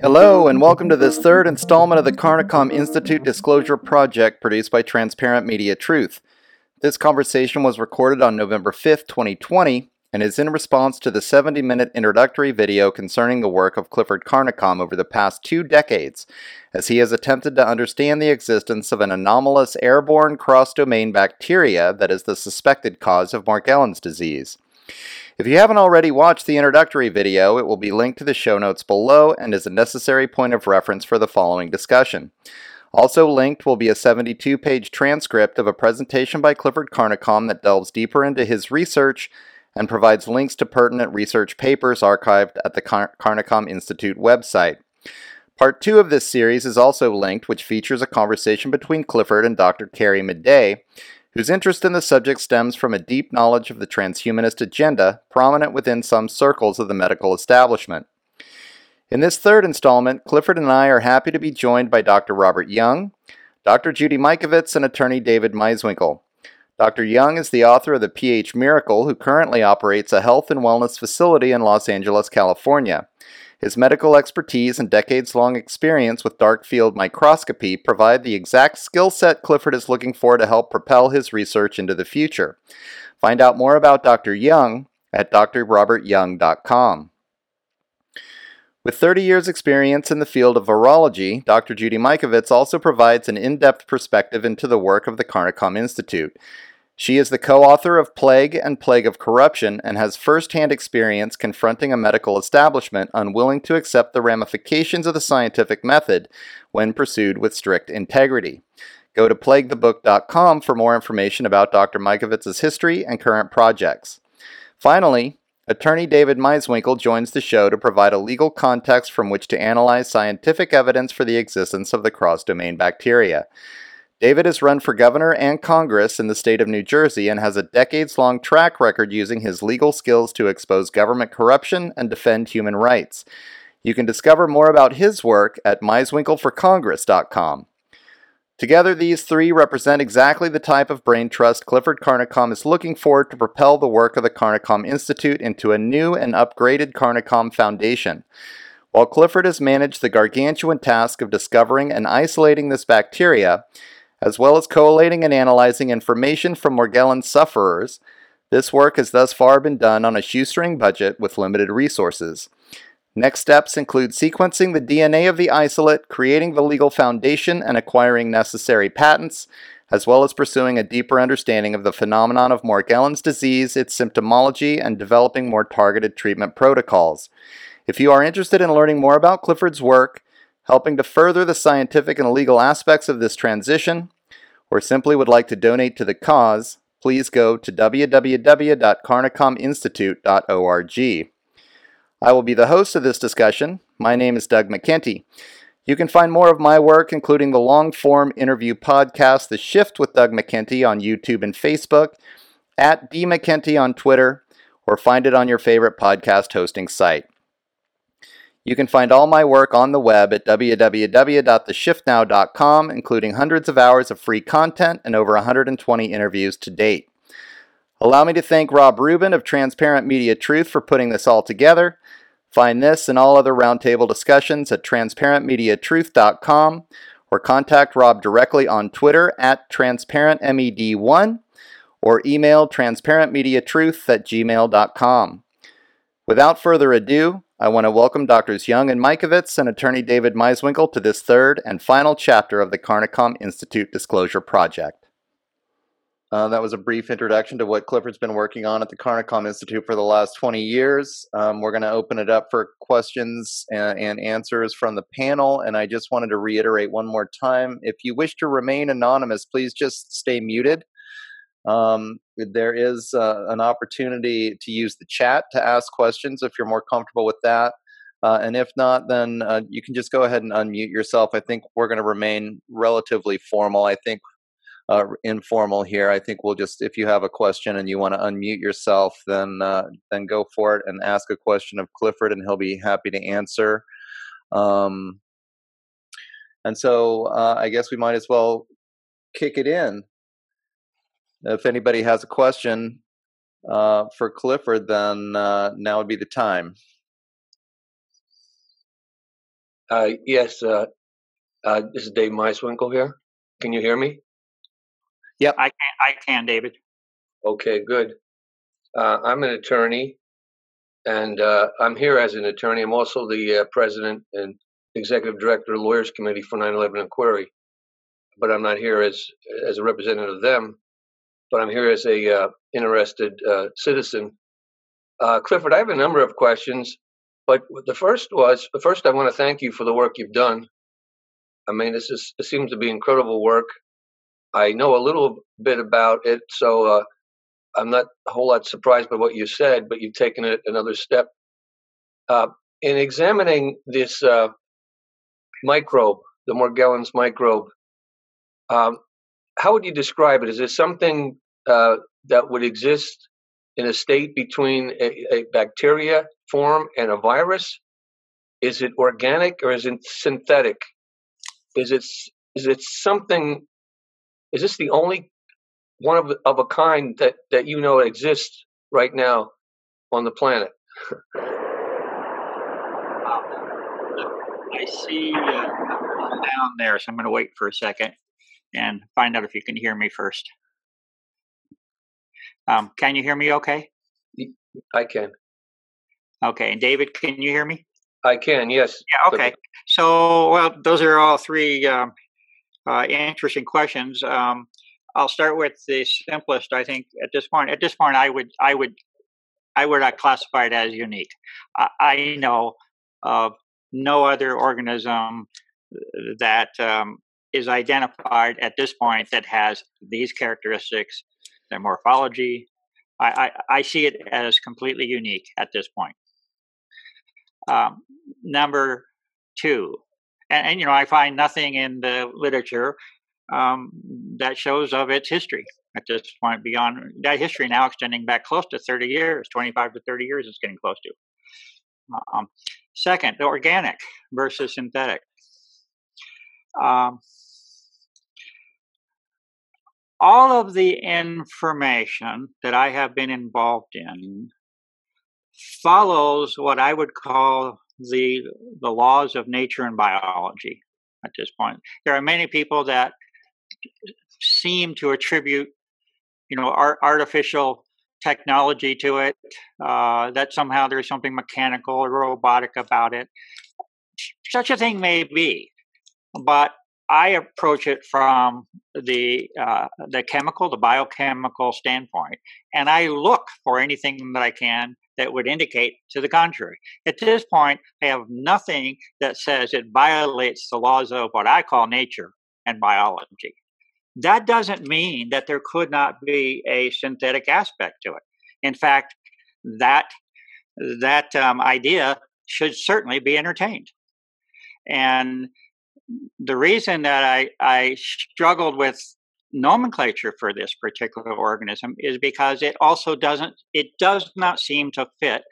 Hello, and welcome to this third installment of the Carnicom Institute Disclosure Project produced by Transparent Media Truth. This conversation was recorded on November 5th, 2020, and is in response to the 70 minute introductory video concerning the work of Clifford Carnicom over the past two decades, as he has attempted to understand the existence of an anomalous airborne cross domain bacteria that is the suspected cause of Morgellons disease. If you haven't already watched the introductory video, it will be linked to the show notes below and is a necessary point of reference for the following discussion. Also linked will be a 72 page transcript of a presentation by Clifford Carnicom that delves deeper into his research and provides links to pertinent research papers archived at the Car- Carnicom Institute website. Part 2 of this series is also linked, which features a conversation between Clifford and Dr. Carrie Madej, whose interest in the subject stems from a deep knowledge of the transhumanist agenda prominent within some circles of the medical establishment. In this third installment, Clifford and I are happy to be joined by Dr. Robert Young, Dr. Judy Mikovits, and attorney David Meiswinkle. Dr. Young is the author of The pH Miracle, who currently operates a health and wellness facility in Los Angeles, California. His medical expertise and decades long experience with dark field microscopy provide the exact skill set Clifford is looking for to help propel his research into the future. Find out more about Dr. Young at drrobertyoung.com. With 30 years' experience in the field of virology, Dr. Judy Mikovits also provides an in depth perspective into the work of the Carnicom Institute. She is the co author of Plague and Plague of Corruption and has first hand experience confronting a medical establishment unwilling to accept the ramifications of the scientific method when pursued with strict integrity. Go to plaguethebook.com for more information about Dr. Mikovits' history and current projects. Finally, attorney David Meiswinkle joins the show to provide a legal context from which to analyze scientific evidence for the existence of the cross domain bacteria. David has run for governor and Congress in the state of New Jersey and has a decades long track record using his legal skills to expose government corruption and defend human rights. You can discover more about his work at meiswinkleforcongress.com. Together, these three represent exactly the type of brain trust Clifford Carnicom is looking for to propel the work of the Carnicom Institute into a new and upgraded Carnicom Foundation. While Clifford has managed the gargantuan task of discovering and isolating this bacteria, as well as collating and analyzing information from Morgellons sufferers. This work has thus far been done on a shoestring budget with limited resources. Next steps include sequencing the DNA of the isolate, creating the legal foundation, and acquiring necessary patents, as well as pursuing a deeper understanding of the phenomenon of Morgellons disease, its symptomology, and developing more targeted treatment protocols. If you are interested in learning more about Clifford's work, helping to further the scientific and legal aspects of this transition, or simply would like to donate to the cause, please go to www.carnicominstitute.org. I will be the host of this discussion. My name is Doug McKenty. You can find more of my work, including the long form interview podcast, The Shift with Doug McKenty, on YouTube and Facebook, at D McKenty on Twitter, or find it on your favorite podcast hosting site. You can find all my work on the web at www.theshiftnow.com, including hundreds of hours of free content and over 120 interviews to date. Allow me to thank Rob Rubin of Transparent Media Truth for putting this all together. Find this and all other roundtable discussions at transparentmediatruth.com or contact Rob directly on Twitter at transparentmed1 or email transparentmediatruth at gmail.com. Without further ado, I want to welcome Doctors Young and Mikovits and attorney David Meiswinkle to this third and final chapter of the Carnicom Institute Disclosure Project. Uh, that was a brief introduction to what Clifford's been working on at the Carnicom Institute for the last 20 years. Um, we're going to open it up for questions and, and, answers from the panel. And I just wanted to reiterate one more time if you wish to remain anonymous, please just stay muted. Um, there is uh, an opportunity to use the chat to ask questions if you're more comfortable with that. Uh, and if not, then uh, you can just go ahead and unmute yourself. I think we're going to remain relatively formal. I think uh, informal here. I think we'll just, if you have a question and you want to unmute yourself, then uh, then go for it and ask a question of Clifford, and he'll be happy to answer. Um, and so uh, I guess we might as well kick it in. If anybody has a question uh, for Clifford, then uh, now would be the time. Uh, yes, this is Dave Meiswinkle here. Can you hear me? Yep, I can. I can, David. Okay, good. Uh, I'm an attorney, and uh, I'm here as an attorney. I'm also the uh, president and executive director of the Lawyers Committee for 9/11 Inquiry, but I'm not here as as a representative of them. But I'm here as a uh, interested uh, citizen. Uh, Clifford, I have a number of questions, but the first was the first. I want to thank you for the work you've done. I mean, this is this seems to be incredible work. I know a little bit about it, so uh, I'm not a whole lot surprised by what you said. But you've taken it another step uh, in examining this uh, microbe, the Morgellons microbe. Um, how would you describe it? Is it something uh, that would exist in a state between a, a, bacteria form and a virus? Is it organic or is it synthetic? Is it is it something? Is this the only one of of a kind that that you know exists right now on the planet? I see uh, down there, so I'm going to wait for a second and find out if you can hear me first. Um, can you hear me okay? I can. Okay. And David, can you hear me? I can, yes. Yeah, okay. So, well, those are all three um, uh, interesting questions. Um, I'll start with the simplest. I think at this point, at this point, I would, I would, I would not classify it as unique. I, I know of no other organism that um, is identified at this point that has these characteristics, their morphology. I, I, I see it as completely unique at this point. Um, number two, and, and, you know, I find nothing in the literature um, that shows of its history at this point beyond that history now extending back close to 30 years, 25 to 30 years it's getting close to. Um, second, the organic versus synthetic. Um, all of the information that I have been involved in follows what I would call the the laws of nature and biology at this point. There are many people that seem to attribute, you know, art, artificial technology to it, uh, that somehow there's something mechanical or robotic about it. Such a thing may be, but I approach it from the uh, the chemical, the biochemical standpoint, and I look for anything that I can that would indicate to the contrary. At this point, I have nothing that says it violates the laws of what I call nature and biology. That doesn't mean that there could not be a synthetic aspect to it. In fact, that that um, idea should certainly be entertained. And the reason that I, I struggled with nomenclature for this particular organism is because it also doesn't it does not seem to fit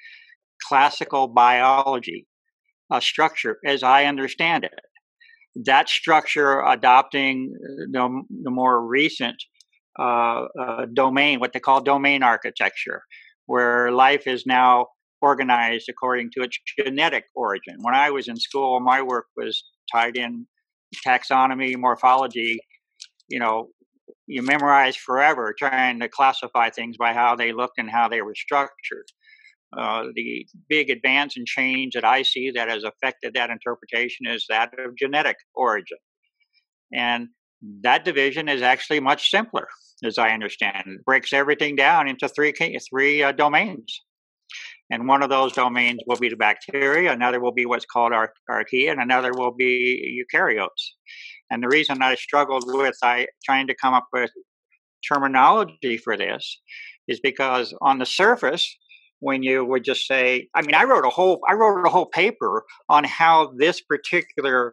classical biology uh, structure as i understand it that structure adopting the, the more recent uh, uh, domain, what they call domain architecture, where life is now organized according to its genetic origin. When I was in school, my work was tied in taxonomy, morphology. You know, you memorize forever trying to classify things by how they looked and how they were structured. Uh, the big advance and change that I see that has affected that interpretation is that of genetic origin. And that division is actually much simpler, as I understand it. breaks everything down into three, three uh, domains. And one of those domains will be the bacteria, another will be what's called ar- archaea, and another will be eukaryotes. And the reason I struggled with I, trying to come up with terminology for this is because on the surface, when you would just say i mean i wrote a whole i wrote a whole paper on how this particular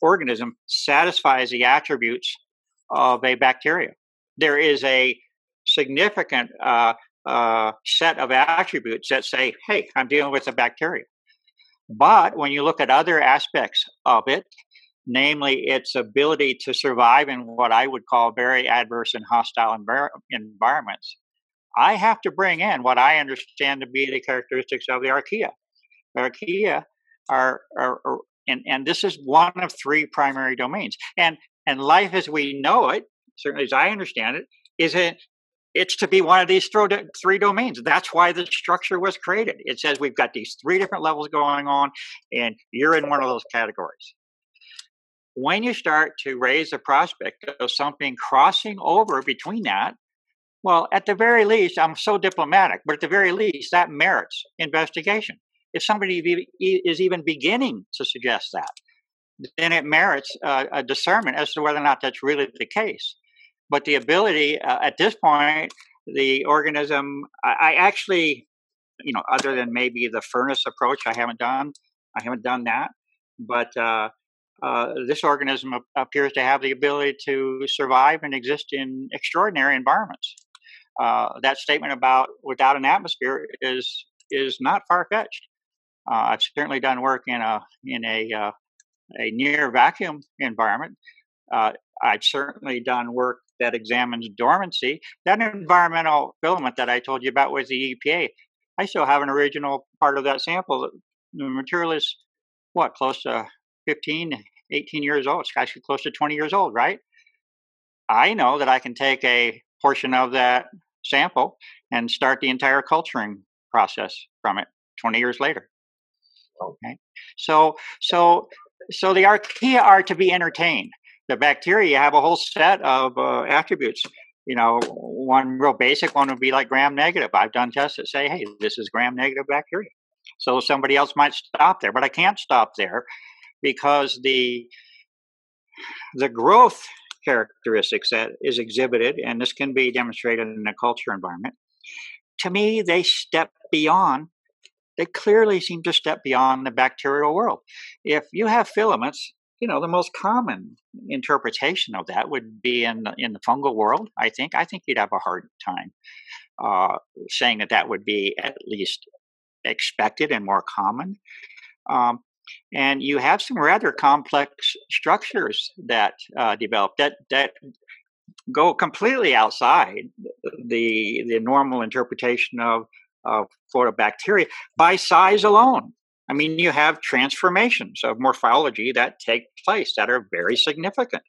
organism satisfies the attributes of a bacteria there is a significant uh, uh, set of attributes that say, hey, I'm dealing with a bacteria. But when you look at other aspects of it, namely its ability to survive in what I would call very adverse and hostile envir- environments, I have to bring in what I understand to be the characteristics of the archaea. Archaea are, are, are and, and this is one of three primary domains. And and life as we know it, certainly as I understand it, is it it's to be one of these three domains. That's why the structure was created. It says we've got these three different levels going on, and you're in one of those categories. When you start to raise the prospect of something crossing over between that, well, at the very least, I'm so diplomatic, but at the very least, that merits investigation. If somebody is even beginning to suggest that, then it merits uh, a discernment as to whether or not that's really the case. But the ability uh, at this point, the organism, I, I, actually, you know, other than maybe the furnace approach, I haven't done, I haven't done that. But uh, uh this organism appears to have the ability to survive and exist in extraordinary environments. Uh, that statement about without an atmosphere is is not far fetched. Uh, I've certainly done work in a in a a near vacuum environment. Uh, I've certainly done work that examines dormancy. That environmental filament that I told you about was the EPA. I still have an original part of that sample. The material is what, close to 15, 18 years old. It's actually close to 20 years old, right? I know that I can take a portion of that sample and start the entire culturing process from it 20 years later. Okay. So, so so the archaea are to be entertained. The bacteria have a whole set of uh, attributes. You know, one real basic one would be like gram negative. I've done tests that say, hey, this is gram negative bacteria. So somebody else might stop there, but I can't stop there because the the growth characteristics that is exhibited, and this can be demonstrated in a culture environment, to me, they step beyond they clearly seem to step beyond the bacterial world. If you have filaments, you know the most common interpretation of that would be in the, in the fungal world. I think I think you'd have a hard time uh, saying that that would be at least expected and more common. Um, and you have some rather complex structures that uh, develop that that go completely outside the the normal interpretation of of bacteria by size alone. I mean, you have transformations of morphology that take place that are very significant.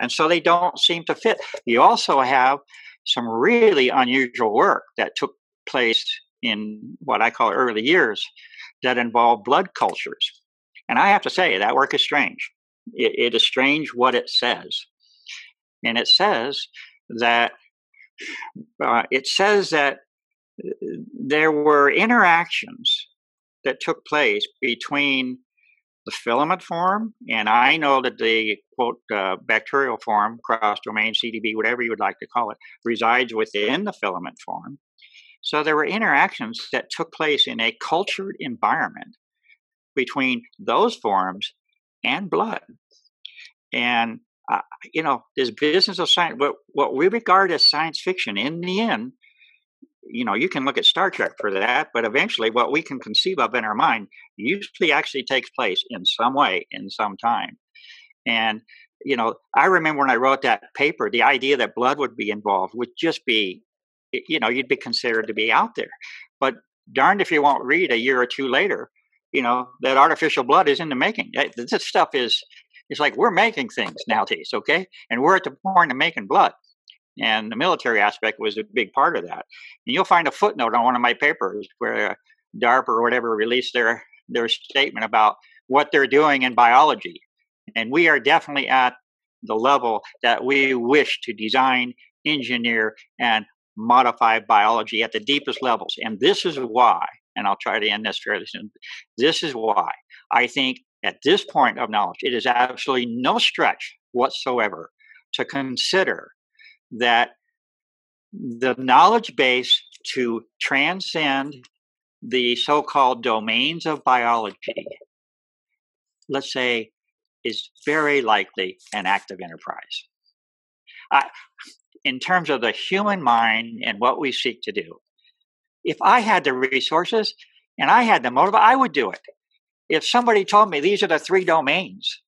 And so they don't seem to fit. You also have some really unusual work that took place in what I call early years that involved blood cultures. And I have to say, that work is strange. it, it is strange what it says. And it says that uh, it says that there were interactions that took place between the filament form, and I know that the quote uh, bacterial form, cross domain, CDB, whatever you would like to call it, resides within the filament form. So there were interactions that took place in a cultured environment between those forms and blood. And uh, you know, this business of science, what what we regard as science fiction, in the end, you know, you can look at Star Trek for that, but eventually what we can conceive of in our mind usually actually takes place in some way, in some time. And, you know, I remember when I wrote that paper, the idea that blood would be involved would just be, you know, you'd be considered to be out there. But darned if you won't read a year or two later, you know, that artificial blood is in the making. This stuff is, it's like we're making things nowadays, okay? And we're at the point of making blood and the military aspect was a big part of that. And you'll find a footnote on one of my papers where uh, DARPA or whatever released their their statement about what they're doing in biology, and we are definitely at the level that we wish to design, engineer, and modify biology at the deepest levels. And this is why, and I'll try to end this fairly soon. This is why I think at this point of knowledge, it is absolutely no stretch whatsoever to consider that the knowledge base to transcend the so called domains of biology, let's say, is very likely an act of enterprise. I, in terms of the human mind and what we seek to do. If I had the resources and I had the motive, I would do it. If somebody told me these are the three domains,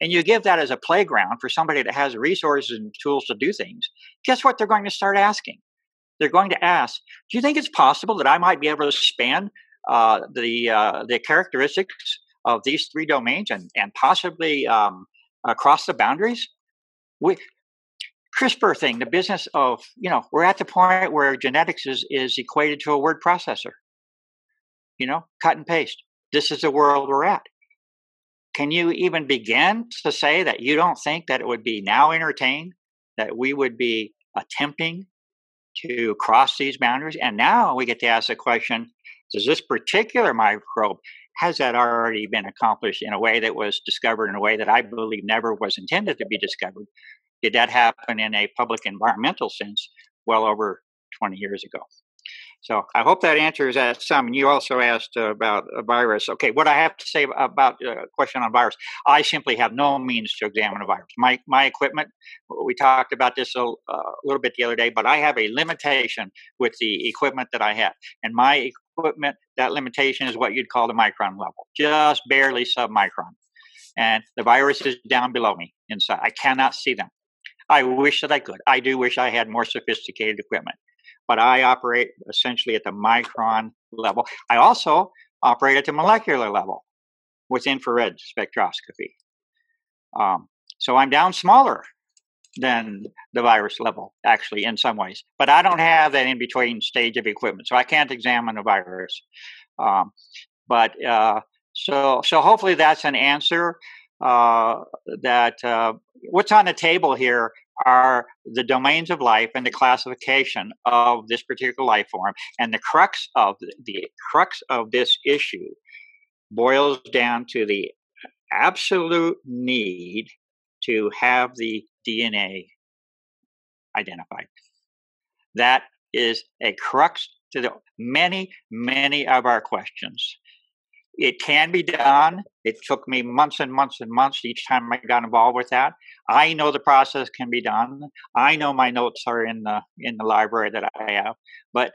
and you give that as a playground for somebody that has resources and tools to do things, guess what they're going to start asking? They're going to ask, "Do you think it's possible that I might be able to span uh, the uh, the characteristics of these three domains and and possibly um, across the boundaries?" We, CRISPR thing, the business of you know, we're at the point where genetics is is equated to a word processor. You know, cut and paste. This is the world we're at. Can you even begin to say that you don't think that it would be now entertained that we would be attempting to cross these boundaries? And now we get to ask the question does this particular microbe has that already been accomplished in a way that was discovered in a way that I believe never was intended to be discovered? Did that happen in a public environmental sense well over 20 years ago? So I hope that answers that some. You also asked uh, about a virus. Okay, what I have to say about a uh, question on virus, I simply have no means to examine a virus. My my equipment, we talked about this a, uh, a little bit the other day, but I have a limitation with the equipment that I have, and my equipment that limitation is what you'd call the micron level, just barely submicron, and the virus is down below me inside. I cannot see them. I wish that I could. I do wish I had more sophisticated equipment but I operate essentially at the micron level. I also operate at the molecular level with infrared spectroscopy. Um, so I'm down smaller than the virus level, actually, in some ways. But I don't have that in between stage of equipment, so I can't examine the virus. Um, but uh, so, so hopefully that's an answer. Uh, that uh, what's on the table here are the domains of life and the classification of this particular life form. And the crux of the, the crux of this issue boils down to the absolute need to have the DNA identified. That is a crux to the many, many of our questions. It can be done. It took me months and months and months each time I got involved with that. I know the process can be done. I know my notes are in the in the library that I have, but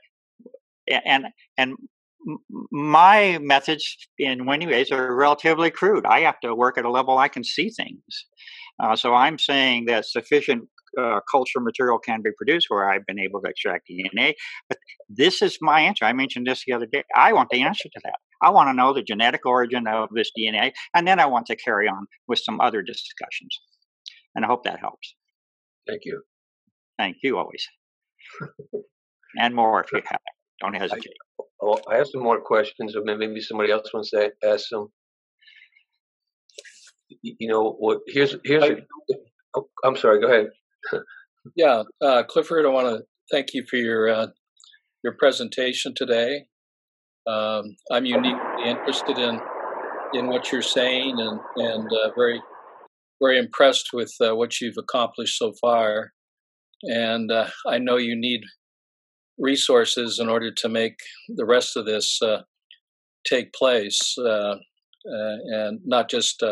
and and my methods in many ways are relatively crude. I have to work at a level I can see things. Uh, so I'm saying that sufficient uh, culture material can be produced where I've been able to extract DNA. But this is my answer. I mentioned this the other day. I want the answer to that. I want to know the genetic origin of this DNA, and then I want to carry on with some other discussions. And I hope that helps. Thank you. Thank you always. and more if you have. Don't hesitate. I, oh, I have some more questions, or maybe somebody else wants to ask some. You know what? Here's here's. I, a, oh, I'm sorry. Go ahead. yeah, uh, Clifford, I want to thank you for your uh, your presentation today. Um, I'm uniquely interested in in what you're saying, and and uh, very very impressed with uh, what you've accomplished so far. And uh, I know you need resources in order to make the rest of this uh, take place, and not just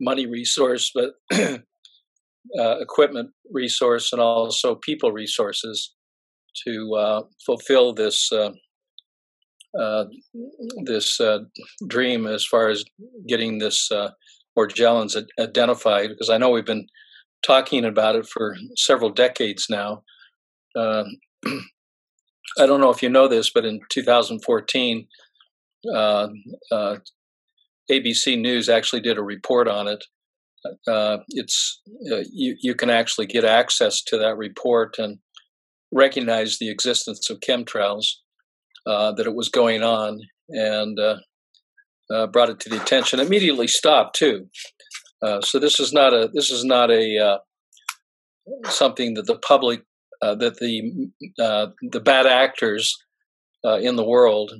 money resource, but uh, equipment resource and also people resources to uh, fulfill this uh, uh this uh, dream as far as getting this uh, identified. Because I know we've been talking about it for several decades now. Um, I don't know if you know this, but in 2014, ABC News actually did a report on it uh, it's uh, you, you can actually get access to that report and recognize the existence of chemtrails, uh, that it was going on, and uh, uh, brought it to the attention. Immediately stopped too. Uh, so this is not a this is not a something that the public that the the bad actors in the world,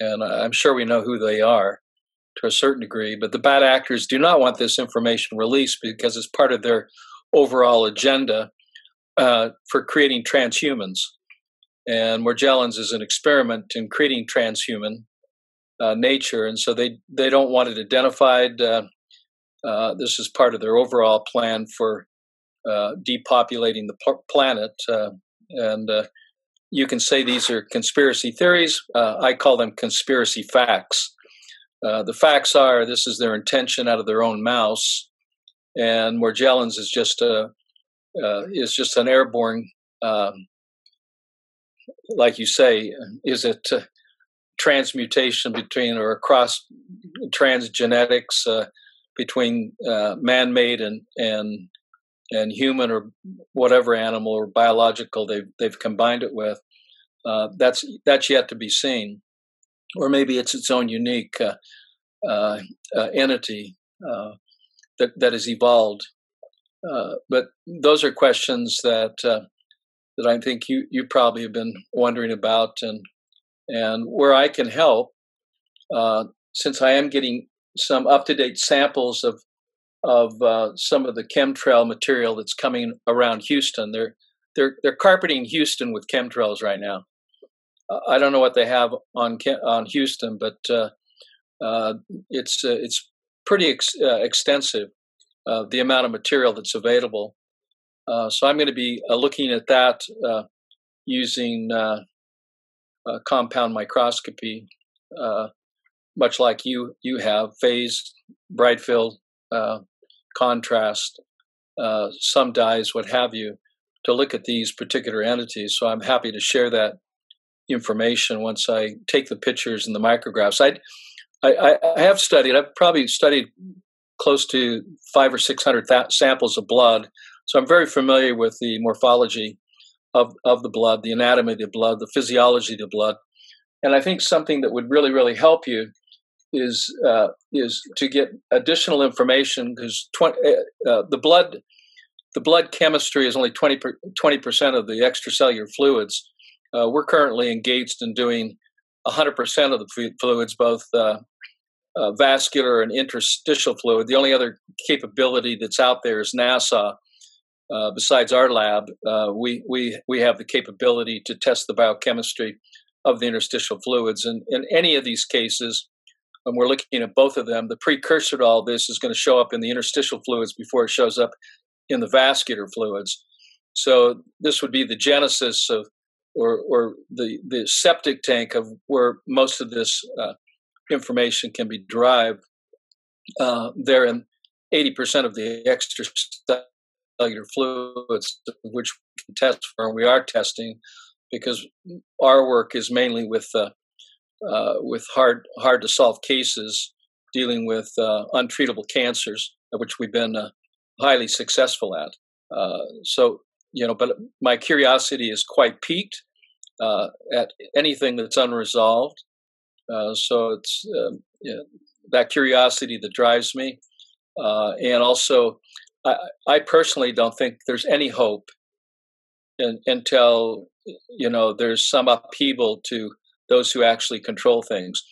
and I'm sure we know who they are to a certain degree, but the bad actors do not want this information released because it's part of their overall agenda uh, for creating transhumans. And Morgellons is an experiment in creating transhuman uh, nature, and so they they don't want it identified. Uh, uh this is part of their overall plan for uh, depopulating the pl- planet. Uh, and uh, you can say these are conspiracy theories. I call them conspiracy facts. The facts are this is their intention out of their own mouths, and Morgellons is just a is just an airborne, um, like you say, is it transmutation between or across transgenetics uh, between uh, man-made and and and human or whatever animal or biological they've they've combined it with. Uh, that's that's yet to be seen, or maybe it's its own unique uh, uh, uh, entity that that has evolved. but those are questions that that I think you you probably have been wondering about and and where I can help, uh, since I am getting some up to date samples of of uh, some of the chemtrail material that's coming around Houston. They're they're they're carpeting Houston with chemtrails right now. I don't know what they have on on Houston, but uh, uh, it's uh, it's pretty ex- extensive the amount of material that's available. So I'm going to be looking at that using uh, compound microscopy, uh, much like you you have phase, bright field, uh, contrast, uh, some dyes, what have you, to look at these particular entities. So I'm happy to share that information once I take the pictures and the micrographs. I I, I have studied. I've probably studied close to five or six hundred samples of blood, so I'm very familiar with the morphology of, of the blood, the anatomy of the blood, the physiology of the blood. And I think something that would really, really help you is uh, is to get additional information because uh, uh, the blood the blood chemistry is only 20 percent of the extracellular fluids. Uh, we're currently engaged in doing 100 percent of the fluids, both uh, vascular and interstitial fluid. The only other capability that's out there is NASA uh, besides our lab, uh, we we we have the capability to test the biochemistry of the interstitial fluids. And in any of these cases, when we're looking at both of them, the precursor to all this is going to show up in the interstitial fluids before it shows up in the vascular fluids. So this would be the genesis of, or or the the septic tank of where most of this uh, information can be derived. Uh, there in 80% of the extra cellular fluids, which we can test for, and we are testing because our work is mainly with uh, uh, with hard hard to solve cases dealing with uh, untreatable cancers, which we've been uh, highly successful at. Uh, so you know, but my curiosity is quite piqued uh, at anything that's unresolved. so it's um, that curiosity that drives me, and also I, I personally don't think there's any hope in, until you know there's some upheaval to those who actually control things.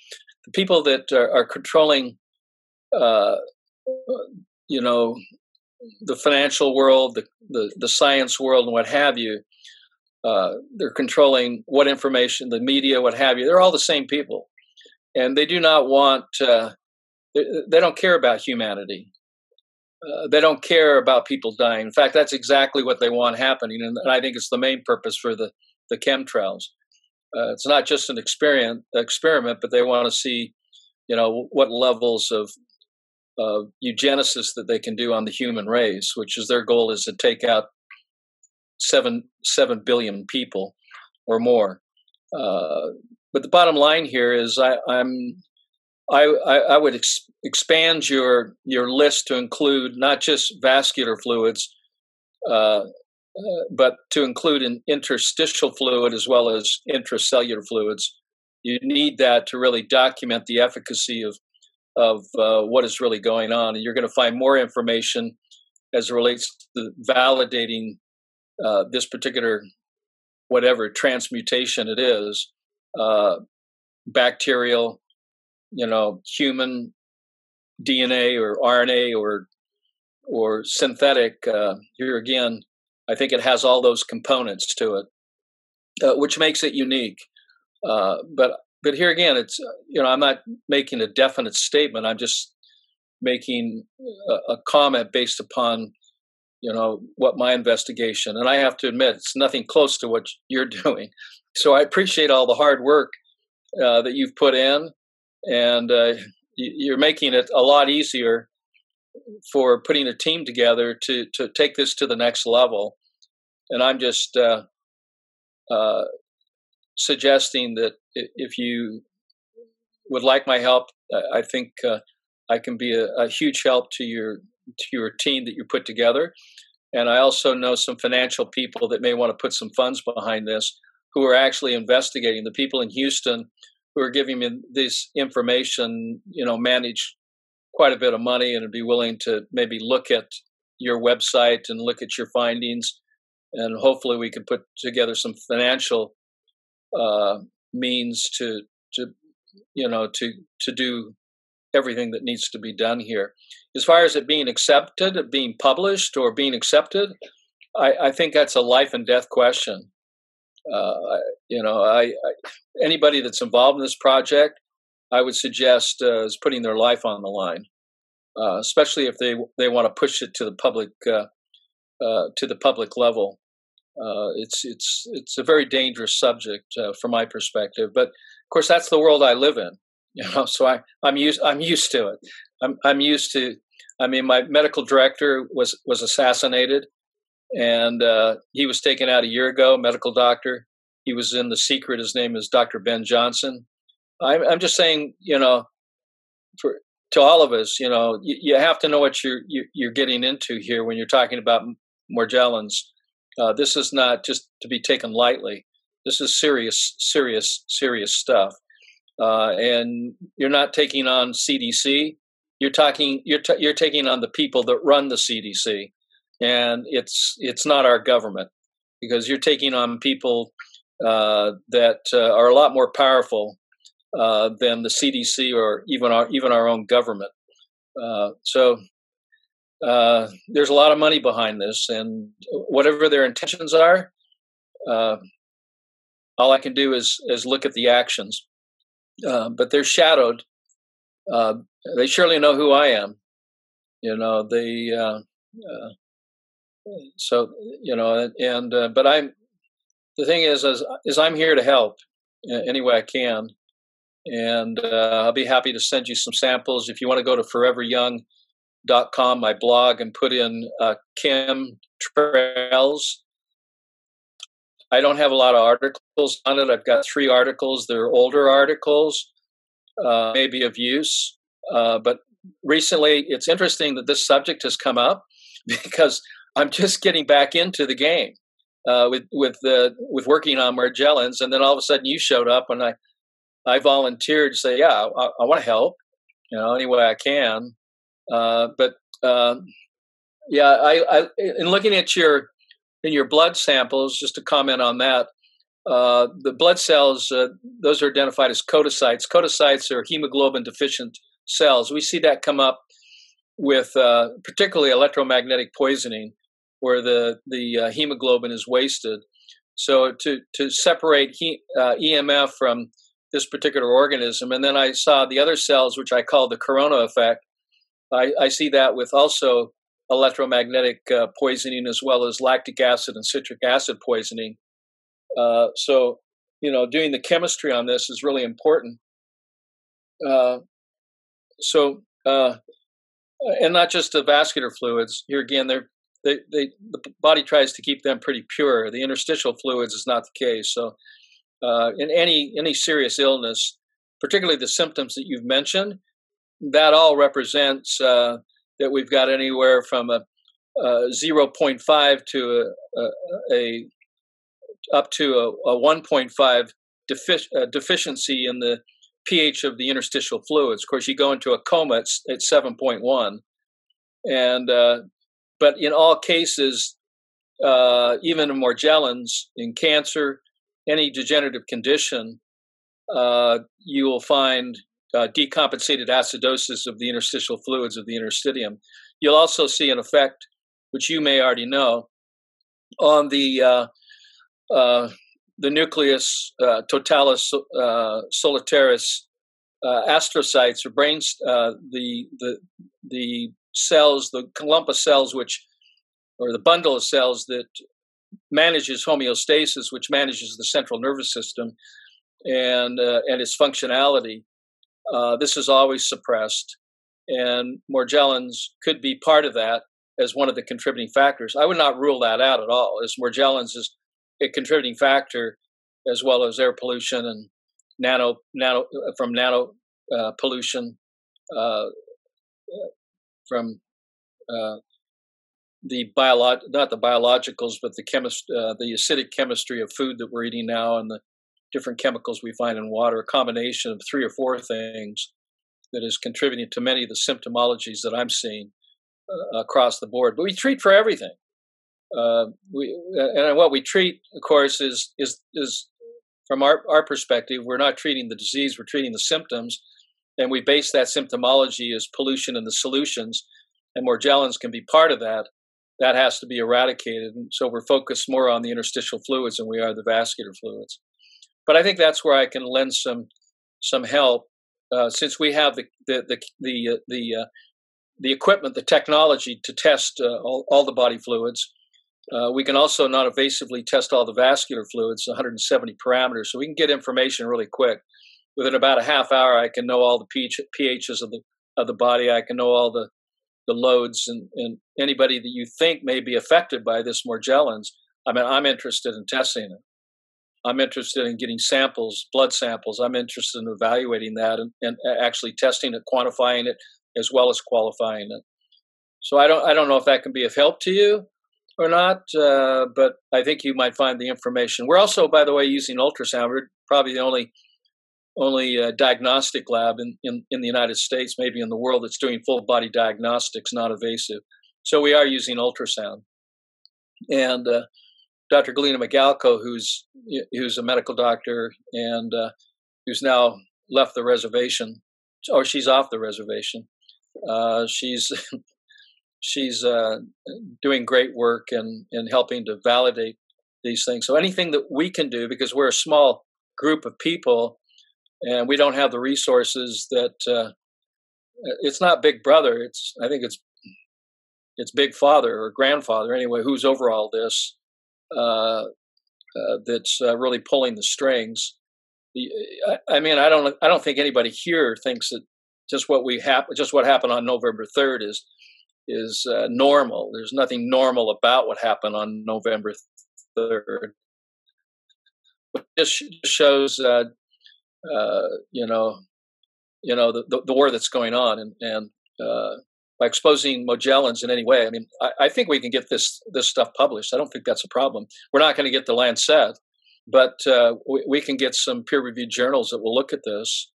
The people that are, are controlling, uh, you know, the financial world, the, the, the science world, and what have you, uh, they're controlling what information, the media, what have you. They're all the same people, and they do not want. Uh, they, they don't care about humanity. Uh, they don't care about people dying. In fact, that's exactly what they want happening, and, and I think it's the main purpose for the the chemtrails. Uh, it's not just an experiment, experiment, but they want to see, you know, what levels of uh, eugenesis that they can do on the human race, which is their goal is to take out seven seven billion people or more. Uh, but the bottom line here is I, I'm I, I, I would ex- expand your your list to include not just vascular fluids, uh, uh, but to include an interstitial fluid as well as intracellular fluids. You need that to really document the efficacy of of uh, what is really going on, and you're going to find more information as it relates to validating uh, this particular whatever transmutation it is, uh, bacterial, you know, human DNA or RNA or or synthetic. Uh, here again, I think it has all those components to it, uh, which makes it unique. Uh, but but here again, it's you know I'm not making a definite statement. I'm just making a, a comment based upon you know, what my investigation, and I have to admit, it's nothing close to what you're doing. So I appreciate all the hard work uh, that you've put in, and uh, you're making it a lot easier for putting a team together to to take this to the next level. And I'm just uh, uh, suggesting that if you would like my help, I think uh, I can be a, a, huge help to your to your team that you put together. And I also know some financial people that may want to put some funds behind this, who are actually investigating. The people in Houston who are giving me this information, you know, manage quite a bit of money and be willing to maybe look at your website and look at your findings, and hopefully we can put together some financial uh, means to to you know to to do everything that needs to be done here. As far as it being accepted, being published, or being accepted, I, I think that's a life and death question. Uh, you know, I, I, anybody that's involved in this project, I would suggest uh, is putting their life on the line, uh, especially if they they want to push it to the public uh, uh, to the public level. Uh, it's it's it's a very dangerous subject from my perspective, but of course that's the world I live in. You know, so I I'm used I'm used to it. I'm I'm used to. I mean, my medical director was was assassinated, and he was taken out a year ago. Medical doctor he was in The Secret. His name is Dr. Ben Johnson. I'm, I'm just saying, you know, for to all of us, you know, you, you have to know what you're you are getting into here when you're talking about Morgellons. Uh, this is not just to be taken lightly. This is serious, serious, serious stuff. Uh, and you're not taking on CDC. You're talking. You're t- you're taking on the people that run the CDC, and it's it's not our government because you're taking on people uh, that uh, are a lot more powerful uh, than the CDC or even our even our own government. Uh, so uh, there's a lot of money behind this, and whatever their intentions are, all I can do is is look at the actions. but they're shadowed. they surely know who I am. You know they. So you know, and but I'm the thing is, is, is I'm here to help any way I can. And uh, I'll be happy to send you some samples. If you want to go to phoreveryoung.com, my blog, and put in uh, Kim Trails. I don't have a lot of articles on it. I've got three articles. They're older articles, uh, maybe of use. Uh, but recently, it's interesting that this subject has come up because I'm just getting back into the game uh, with with the with working on Morgellons, and then all of a sudden you showed up, and I I volunteered to say, yeah, I, I want to help, you know, any way I can. Uh, but uh, yeah, I, I in looking at your in your blood samples, just to comment on that, uh, the blood cells uh, those are identified as codocytes. Codocytes are hemoglobin deficient cells. We see that come up with uh, particularly electromagnetic poisoning where the the uh, hemoglobin is wasted. So to to separate he, uh, EMF from this particular organism, and then I saw the other cells, which I call the corona effect. I, I see that with also electromagnetic uh, poisoning as well as lactic acid and citric acid poisoning. Uh, so you know, doing the chemistry on this is really important. Uh, so uh, and not just the vascular fluids. Here again, they're they, they, the body tries to keep them pretty pure. The interstitial fluids is not the case. So, uh, in any any serious illness, particularly the symptoms that you've mentioned, that all represents uh, that we've got anywhere from a, a 0.5 to a, a, a, up to a, 1.5 defi- uh, deficiency in the pH of the interstitial fluids. Of course, you go into a coma it's, at 7.1, and uh, but in all cases, uh, even in Morgellons, in cancer, any degenerative condition, uh, you will find uh, decompensated acidosis of the interstitial fluids of the interstitium. You'll also see an effect, which you may already know, on the uh, uh, the nucleus uh, totalis solitaris astrocytes or brains, the the the cells, the clump of cells which or the bundle of cells that manages homeostasis, which manages the central nervous system and uh, and its functionality. Uh, this is always suppressed, and Morgellons could be part of that as one of the contributing factors. I would not rule that out at all, as Morgellons is a contributing factor, as well as air pollution and nano nano from nano uh, pollution uh, from uh, the biolog not the biologicals but the chemist uh, the acidic chemistry of food that we're eating now and the different chemicals we find in water a combination of three or four things that is contributing to many of the symptomologies that i'm seeing uh, across the board. But we treat for everything. Uh, we, and what we treat of course is is is from our, our perspective we're not treating the disease we're treating the symptoms and we base that symptomology as pollution and the solutions and Morgellons can be part of that that has to be eradicated. And so we're focused more on the interstitial fluids than we are the vascular fluids. But I think that's where I can lend some some help uh, since we have the the the the uh, the, uh, the, equipment, the technology to test uh, all, all the body fluids. Uh, we can also non invasively test all the vascular fluids, 170 parameters, so we can get information really quick. Within about a half hour, I can know all the pH, pHs of the of the body. I can know all the the loads and, and anybody that you think may be affected by this Morgellons, I mean, I'm interested in testing it. I'm interested in getting samples, blood samples. I'm interested in evaluating that and, and actually testing it, quantifying it, as well as qualifying it. So I don't I don't know if that can be of help to you or not, uh, but I think you might find the information. We're also, by the way, using ultrasound. We're probably the only only uh, diagnostic lab in, in, in the United States, maybe in the world, that's doing full body diagnostics, not invasive. So we are using ultrasound. And uh, Dr. Galina Migalko, who's who's a medical doctor and uh, who's now left the reservation, or she's off the reservation. Uh, she's she's uh, doing great work and and helping to validate these things. So anything that we can do, because we're a small group of people, and we don't have the resources that uh, it's not big brother it's i think it's it's big father or grandfather anyway who's over all this uh, uh, that's uh, really pulling the strings. I, I, mean i don't i don't think anybody here thinks that just what we hap- just what happened on november 3rd is is uh, normal. There's nothing normal about what happened on november 3rd this shows uh, uh, you know, you know the, the, the, war that's going on, and and uh, by exposing Morgellons in any way, I mean, I, I, think we can get this this stuff published. I don't think that's a problem. We're not going to get the Lancet, but uh, we, we, can get some peer reviewed journals that will look at this.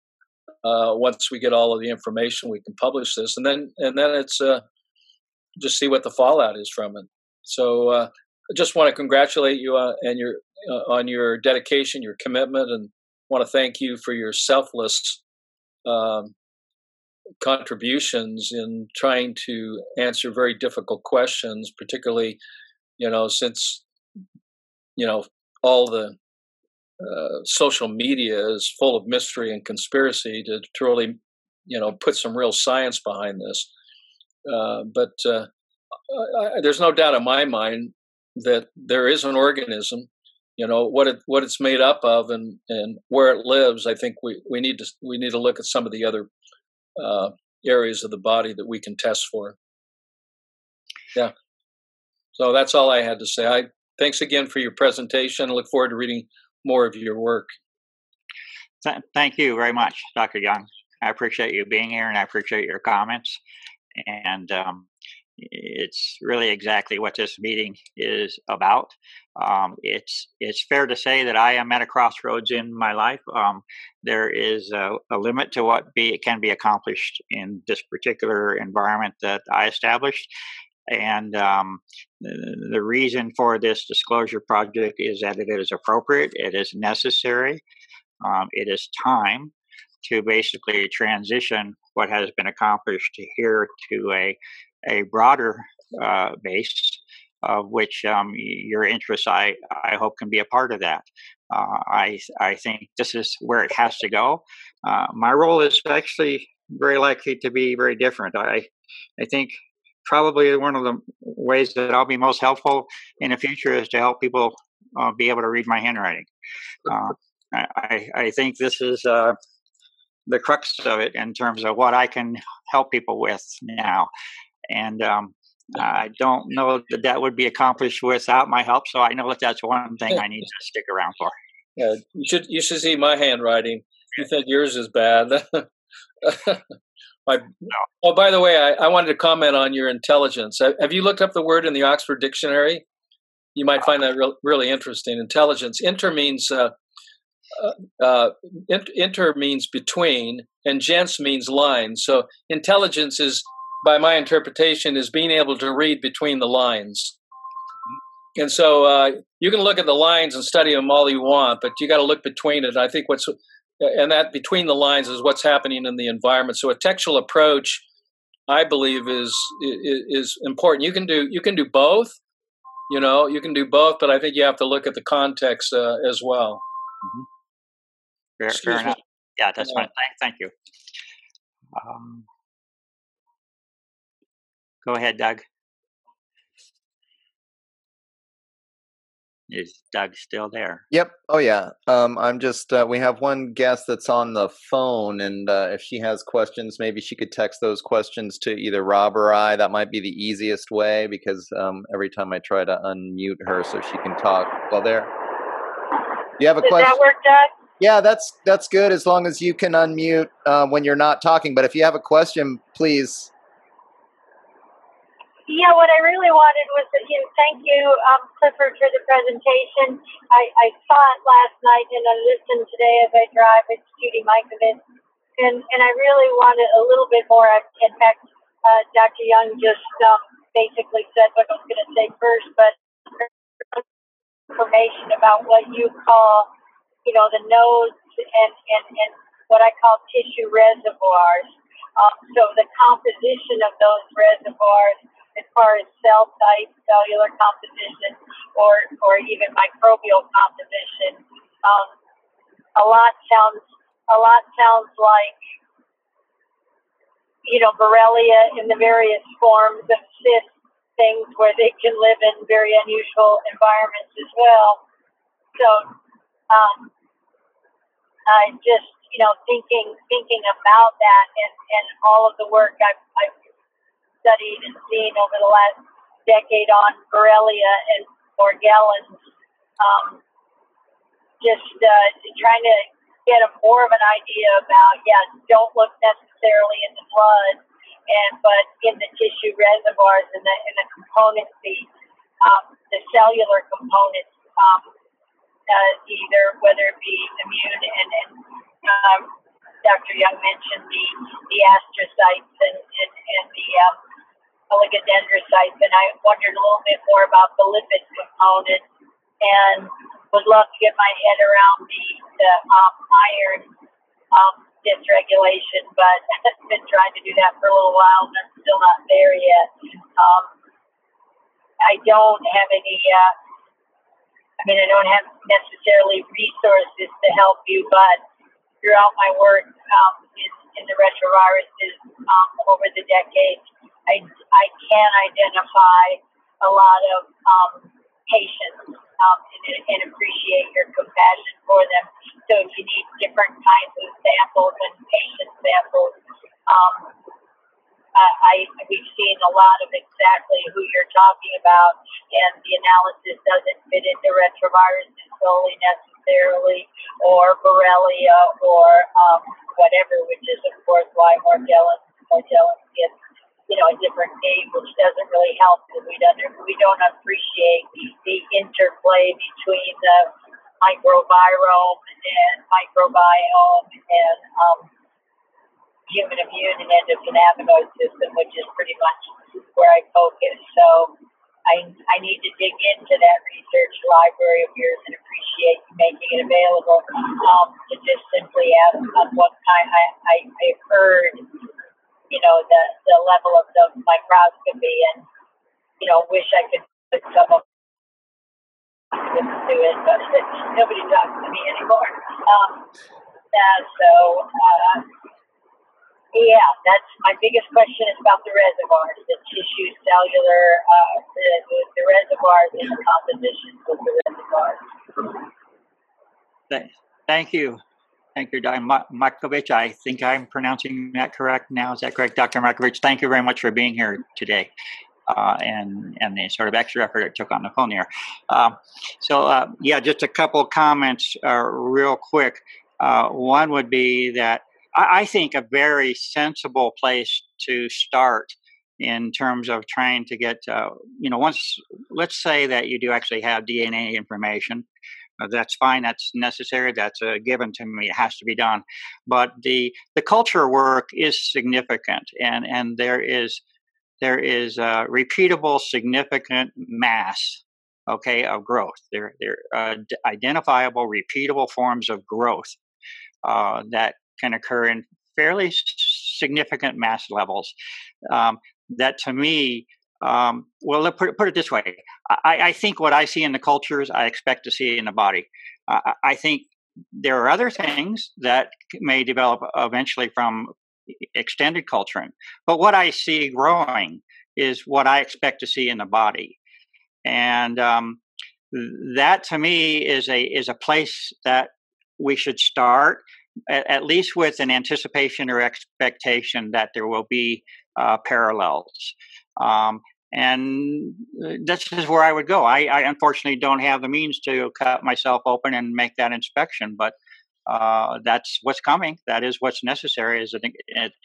Uh, once we get all of the information, we can publish this, and then and then it's uh, just see what the fallout is from it. So uh, I just want to congratulate you and your on your dedication, your commitment, and want to thank you for your selfless um, contributions in trying to answer very difficult questions, particularly, you know, since, you know, all the uh, social media is full of mystery and conspiracy to, to really, you know, put some real science behind this. Uh, but uh, I, there's no doubt in my mind that there is an organism you know what it what it's made up of and and where it lives i think we we need to we need to look at some of the other uh, areas of the body that we can test for. Yeah. So that's all i had to say. I thanks again for your presentation. I look forward to reading more of your work. Thank you very much dr young. I appreciate you being here and i appreciate your comments. And um, it's really exactly what this meeting is about. Um, it's it's fair to say that I am at a crossroads in my life. Um, there is a, a, limit to what be, can be accomplished in this particular environment that I established. And um, the, the reason for this disclosure project is that it is appropriate, it is necessary, um, it is time to basically transition what has been accomplished here to a a broader uh, base of which um, your interests, I, I hope, can be a part of that. Uh, I, I think this is where it has to go. Uh, my role is actually very likely to be very different. I, I think probably one of the ways that I'll be most helpful in the future is to help people uh, be able to read my handwriting. Uh, I, I think this is uh, the crux of it in terms of what I can help people with now. And um, I don't know that that would be accomplished without my help. So I know that that's one thing I need to stick around for. Yeah, you should you should see my handwriting. You think yours is bad? my, oh, by the way, I, I wanted to comment on your intelligence. Have you looked up the word in the Oxford Dictionary? You might find that re- really interesting. Intelligence. Inter means uh, uh, uh inter means between, and gens means line. So intelligence is, by my interpretation, is being able to read between the lines. And so uh, you can look at the lines and study them all you want, but you got to look between it. I think what's and that between the lines is what's happening in the environment. So a textual approach, I believe, is is, is important. You can do you can do both. You know, you can do both, but I think you have to look at the context uh, as well. Mm-hmm. Fair, fair enough. Yeah, that's yeah. fine. Thank, thank you. Um, go ahead, Doug. Is Doug still there? Yep. Oh yeah. Um, I'm just. Uh, we have one guest that's on the phone, and uh, if she has questions, maybe she could text those questions to either Rob or I. That might be the easiest way because um, every time I try to unmute her so she can talk. Well, there. Do you have a Does question? Does that work, Doug? Yeah, that's that's good as long as you can unmute uh, when you're not talking. But if you have a question, please yeah, what I really wanted was to you know, thank you, um, Clifford, for the presentation. I, I saw it last night and I listened today as I drive. It's Judy Mikovits. And, and I really wanted a little bit more. In fact, uh, Dr. Young just um, basically said what I was going to say first, but information about what you call, you know, the nodes and, and, and what I call tissue reservoirs. Um, so the composition of those reservoirs as far as cell type, cellular composition, or or even microbial composition. Um, a lot sounds a lot sounds like you know Borrelia in the various forms of cyst things where they can live in very unusual environments as well. So um, I just you know thinking thinking about that and and all of the work I've, I've studied and seen over the last decade on Borrelia and Morgellons. Um, just uh, trying to get a more of an idea about, yeah, don't look necessarily in the blood, and but in the tissue reservoirs and the, in the components, the, um, the cellular components, um, uh, either whether it be immune and, and um, Dr. Young mentioned the, the astrocytes and, and, and the um, oligodendrocytes, and I wondered a little bit more about the lipid component and would love to get my head around the, the um, iron um, dysregulation, but I've been trying to do that for a little while and I'm still not there yet. Um, I don't have any, uh, I mean, I don't have necessarily resources to help you, but throughout my work um, in, in the retroviruses um, over the decades, I, I can identify a lot of um, patients um, and, and appreciate your compassion for them. So if you need different kinds of samples and patient samples, um, uh, I we've seen a lot of exactly who you're talking about, and the analysis doesn't fit into retroviruses solely necessarily, or Borrelia, or um, whatever, which is of course why Morgellons Morgellons gets you know, a different name, which doesn't really help because we don't we don't appreciate the interplay between the microbiome and microbiome and um, human immune and endocannabinoid system, which is pretty much where I focus. So I, I need to dig into that research library of yours and appreciate you making it available um, to just simply ask on what kind I, I, I've heard you know, the, the level of the microscopy and, you know, wish I could put some of to it, but nobody talks to me anymore. Um, and so, uh, yeah, uh, that's my biggest question is about the reservoirs, the tissue cellular, uh, the, the, reservoirs and the compositions of the reservoirs. Thank you. Thank you, Dr. Markovich. I think I'm pronouncing that correct now. Is that correct, Dr. Markovich? Thank you very much for being here today. Uh, and and the sort of extra effort it took on the phone here. Um, so uh, yeah, just a couple comments uh, real quick. Uh, one would be that I, think a very sensible place to start in terms of trying to get uh, you know once let's say that you do actually have DNA information uh, that's fine. That's necessary. That's a given to me. It has to be done. But the the culture work is significant, and and there is there is a repeatable, significant mass. Okay, of growth. There, there uh, identifiable, repeatable forms of growth uh, that can occur in fairly significant mass levels. Um, that to me um, well, put, put it this way. I, I, think what I see in the cultures, I expect to see in the body. Uh, I think there are other things that may develop eventually from extended culturing, but what I see growing is what I expect to see in the body, and um, that to me is a is a place that we should start at, at least with an anticipation or expectation that there will be uh, parallels. Um, and uh, this is where I would go. I, I, unfortunately don't have the means to cut myself open and make that inspection, but uh, that's what's coming. That is what's necessary is an,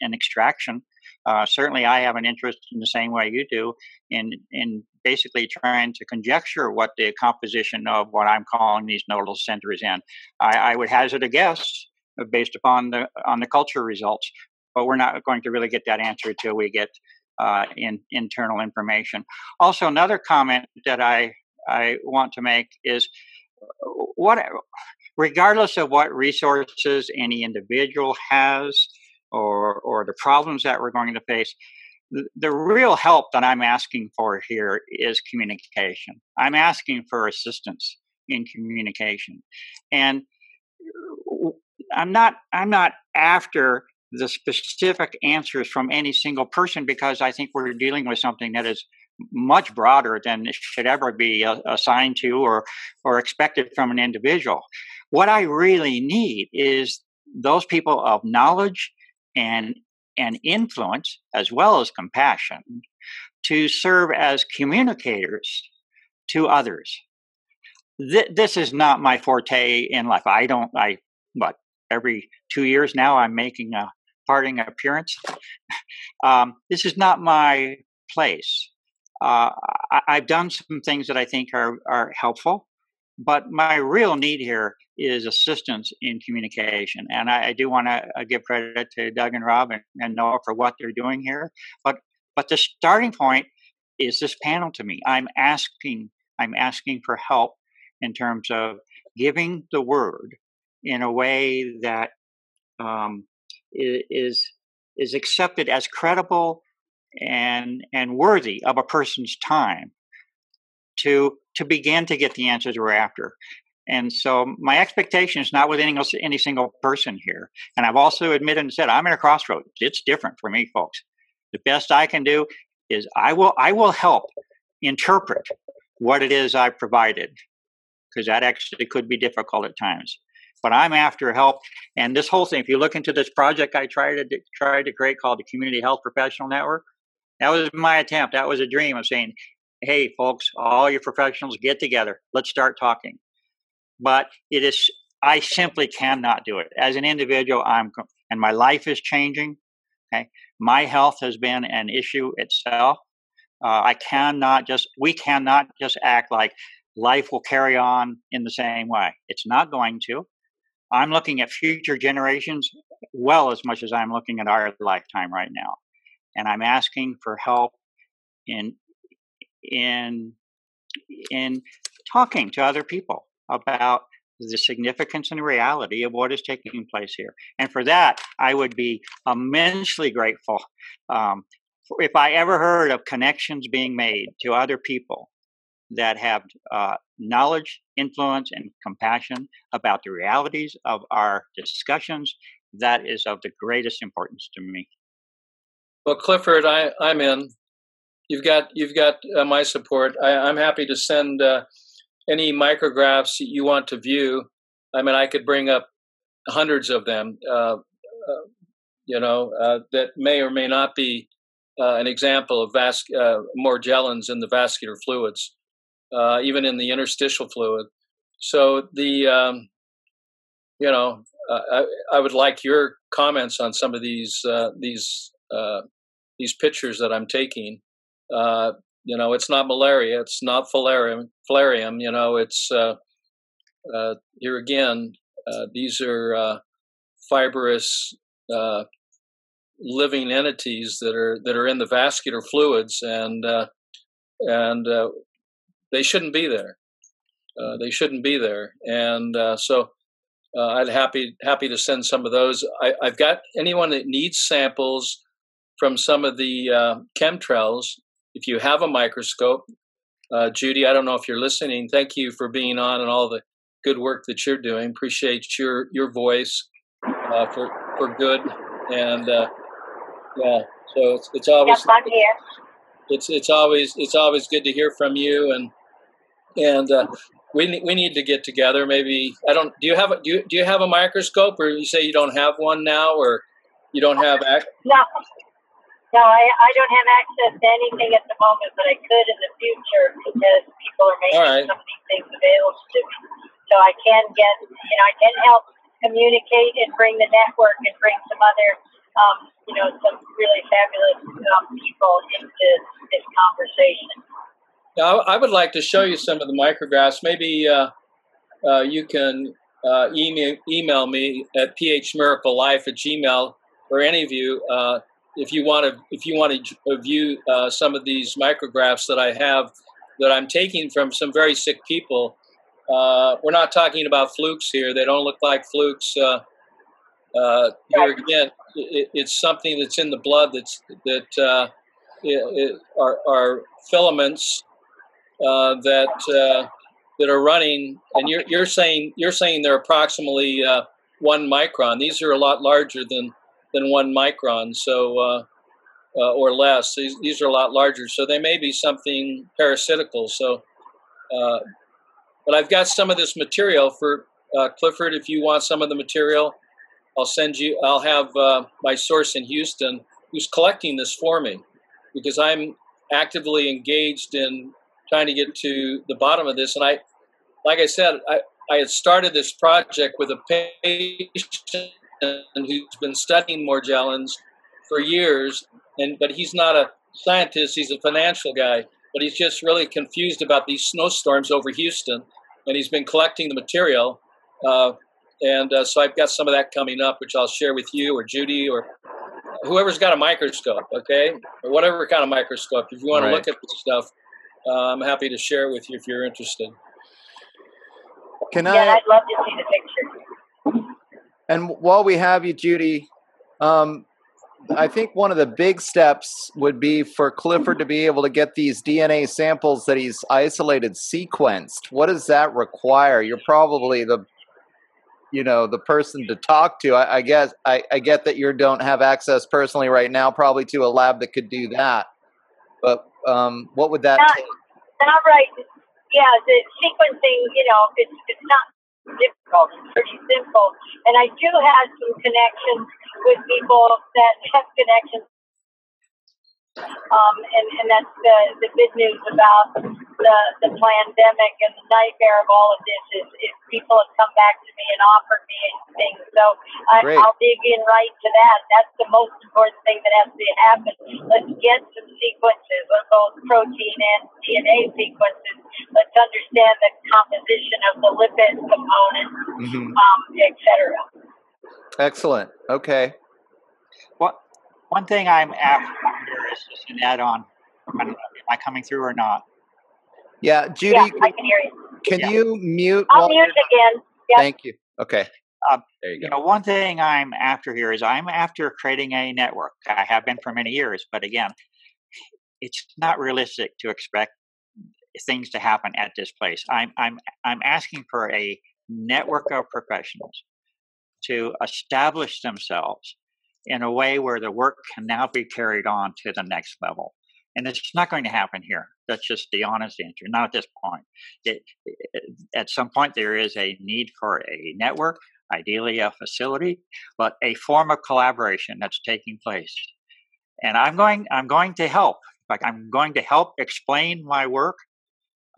an extraction. Uh, certainly, I have an interest in the same way you do in in basically trying to conjecture what the composition of what I'm calling these nodal centers in. I, I would hazard a guess based upon the on the culture results, but we're not going to really get that answer until we get uh, in internal information. Also, another comment that I I want to make is what, regardless of what resources any individual has or or the problems that we're going to face, the, the real help that I'm asking for here is communication. I'm asking for assistance in communication, and I'm not I'm not after the specific answers from any single person because I think we're dealing with something that is much broader than should ever be assigned to or or expected from an individual. What I really need is those people of knowledge and and influence as well as compassion to serve as communicators to others. Th- this is not my forte in life. I don't. I what every two years now I'm making a parting appearance. um, this is not my place. Uh, I, have done some things that I think are, are helpful, but my real need here is assistance in communication. And I, I do want to uh, give credit to Doug and Rob and, and Noah for what they're doing here. But but the starting point is this panel to me. I'm asking I'm asking for help in terms of giving the word in a way that um, is is accepted as credible and and worthy of a person's time to to begin to get the answers we're after. And so my expectation is not with any, any single person here. And I've also admitted and said I'm at a crossroads. It's different for me, folks. The best I can do is I will I will help interpret what it is I've provided because that actually could be difficult at times but I'm after help. And this whole thing, if you look into this project I tried to try to create called the Community Health Professional Network, that was my attempt. That was a dream of saying, "Hey, folks, all your professionals, get together. Let's start talking." But it is, I simply cannot do it as an individual. I'm, and my life is changing. Okay, my health has been an issue itself. Uh, I cannot just, we cannot just act like life will carry on in the same way. It's not going to. I'm looking at future generations well as much as I'm looking at our lifetime right now. And I'm asking for help in in in talking to other people about the significance and reality of what is taking place here. And for that, I would be immensely grateful um, if I ever heard of connections being made to other people that have uh, knowledge, influence, and compassion about the realities of our discussions, that is of the greatest importance to me. Well, Clifford, I, I'm in. You've got you've got uh, my support. I, I'm happy to send uh, any micrographs you want to view. I mean, I could bring up hundreds of them. Uh, uh you know, uh, that may or may not be uh, an example of vas- Morgellons in the vascular fluids, even in the interstitial fluid. So the um, you know, I, I, would like your comments on some of these these these pictures that I'm taking. Uh, you know, it's not malaria, it's not filarium. filarium you know, it's uh, uh, here again. Uh, these are uh, fibrous uh, living entities that are that are in the vascular fluids, and and they shouldn't be there. they shouldn't be there, and so I'd happy happy to send some of those. I, I've got anyone that needs samples from some of the uh, chemtrails. If you have a microscope, uh, Judy, I don't know if you're listening. Thank you for being on and all the good work that you're doing. Appreciate your your voice uh, for for good and uh, yeah. So it's it's always yes. It's it's always it's always good to hear from you and and uh, we we need to get together. Maybe I don't. Do you have a do you, do you have a microscope, or you say you don't have one now, or you don't have? Ac- no, no, I, I don't have access to anything at the moment, but I could in the future because people are making right. some of these things available to me. So I can get, you know, I can help communicate and bring the network and bring some other, um, you know, some really fabulous um, people into this conversation. Now, I would like to show you some of the micrographs. Maybe uh, uh, you can uh, email, email me at phmiraclelife at gmail or any of you uh, if you want to if you want to view uh, some of these micrographs that I have that I'm taking from some very sick people, uh, we're not talking about flukes here. They don't look like flukes. Uh, uh here again, it, it's something that's in the blood that's that uh, it, it are, filaments uh, that that are running. And you're you're saying you're saying they're approximately one micron. These are a lot larger than than one micron, so uh, uh, or less. These, these, are a lot larger, so they may be something parasitical. So, uh, but I've got some of this material for uh, Clifford. If you want some of the material, I'll send you. I'll have uh, my source in Houston who's collecting this for me because I'm actively engaged in trying to get to the bottom of this. And I, like I said, I, I had started this project with a patient who's been studying Morgellons for years, and but he's not a scientist; he's a financial guy. But he's just really confused about these snowstorms over Houston, and he's been collecting the material. Uh, and uh, so I've got some of that coming up, which I'll share with you or Judy or whoever's got a microscope, okay, or whatever kind of microscope. If you want right. to look at this stuff, uh, I'm happy to share with you if you're interested. Can I? Yeah, I'd love to see the picture. And while we have you, Judy, um, I think one of the big steps would be for Clifford to be able to get these DNA samples that he's isolated sequenced. What does that require? You're probably the you know the person to talk to. I, I guess I, I, get that you don't have access personally right now, probably to a lab that could do that. But um, what would that not, take? Not right. Yeah, the sequencing. You know, it's it's not difficult. It's pretty simple. And I do have some connections with people that have connections. Um, and, and that's the, the good news about the, the pandemic and the nightmare of all of this is, is people have come back to me and offered me things. So I, I'll dig in right to that. That's the most important thing that has to happen. Let's get some sequences of both protein and DNA sequences let's understand the composition of the lipid components, mm-hmm. um, etc. Excellent. Okay. What one thing I'm after is just an add-on. Am I coming through or not? Yeah, Judy. Yeah, I can hear you. Can yeah. you mute? I'll mute again. Yep. Thank you. Okay. Uh, there you, you know, one thing I'm after here is I'm after creating a network. I have been for many years, but again, it's not realistic to expect things to happen at this place. I'm I'm I'm asking for a network of professionals to establish themselves in a way where the work can now be carried on to the next level. And it's not going to happen here. That's just the honest answer. Not at this point. It, at some point, there is a need for a network, ideally a facility, but a form of collaboration that's taking place. And I'm going. I'm going to help. Like I'm going to help explain my work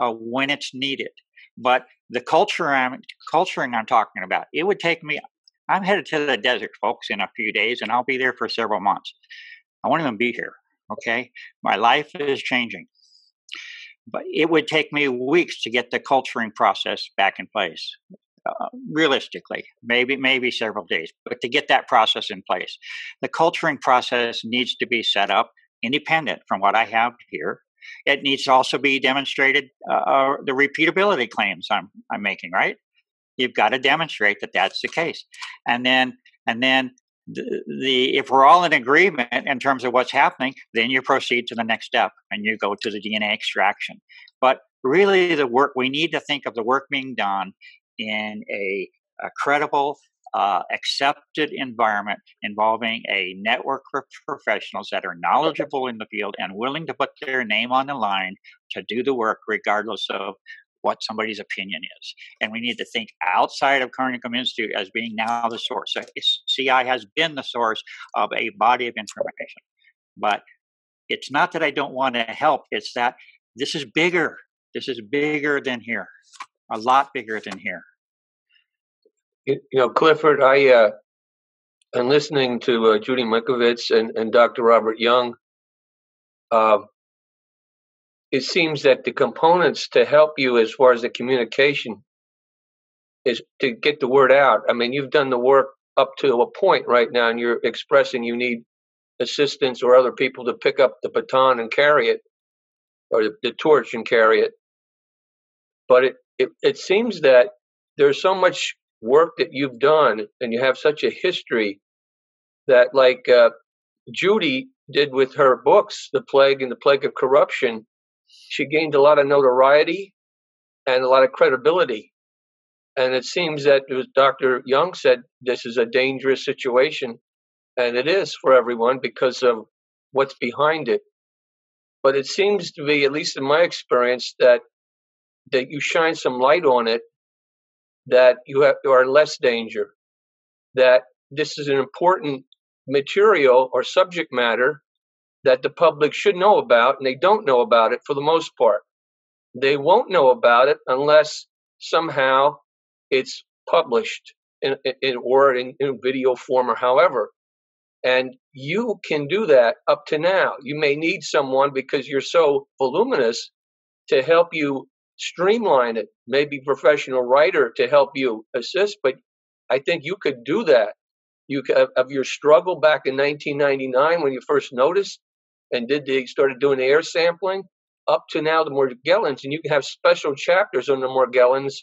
uh, when it's needed. But the culture I'm culturing I'm talking about, it would take me. I'm headed to the desert, folks, in a few days, and I'll be there for several months. I won't even be here. Okay, my life is changing, but it would take me weeks to get the culturing process back in place. Uh, realistically, maybe maybe several days, but to get that process in place, the culturing process needs to be set up independent from what I have here. It needs to also be demonstrated uh, uh, the repeatability claims I'm I'm making. Right, you've got to demonstrate that that's the case, and then and then the, if we're all in agreement in terms of what's happening, then you proceed to the next step and you go to the DNA extraction. But really, the work we need to think of the work being done in a, a credible, uh, accepted environment involving a network of professionals that are knowledgeable in the field and willing to put their name on the line to do the work, regardless of what somebody's opinion is. And we need to think outside of Carnicom Institute as being now the source. So CI has been the source of a body of information. But it's not that I don't want to help, it's that this is bigger. This is bigger than here, a lot bigger than here. You, know, Clifford, I uh, am listening to uh, Judy Mikovits and, and Dr. Robert Young. Uh, it seems that the components to help you as far as the communication is to get the word out. I mean, you've done the work up to a point right now, and you're expressing you need assistance or other people to pick up the baton and carry it, or the, the torch and carry it. But it, it, it seems that there's so much work that you've done, and you have such a history that, like uh, Judy did with her books, The Plague and the Plague of Corruption, she gained a lot of notoriety and a lot of credibility. And it seems that Dr. Young said this is a dangerous situation, and it is for everyone because of what's behind it. But it seems to be, at least in my experience, that that you shine some light on it, that you have you are less danger, that this is an important material or subject matter that the public should know about, and they don't know about it for the most part. They won't know about it unless somehow it's published in, in or in, in video form or however. And you can do that up to now. You may need someone because you're so voluminous to help you streamline it, maybe professional writer to help you assist, but I think you could do that. You could, of your struggle back in 1999 when you first noticed and did they started doing the air sampling up to now the Morgellons, and you can have special chapters on the Morgellons.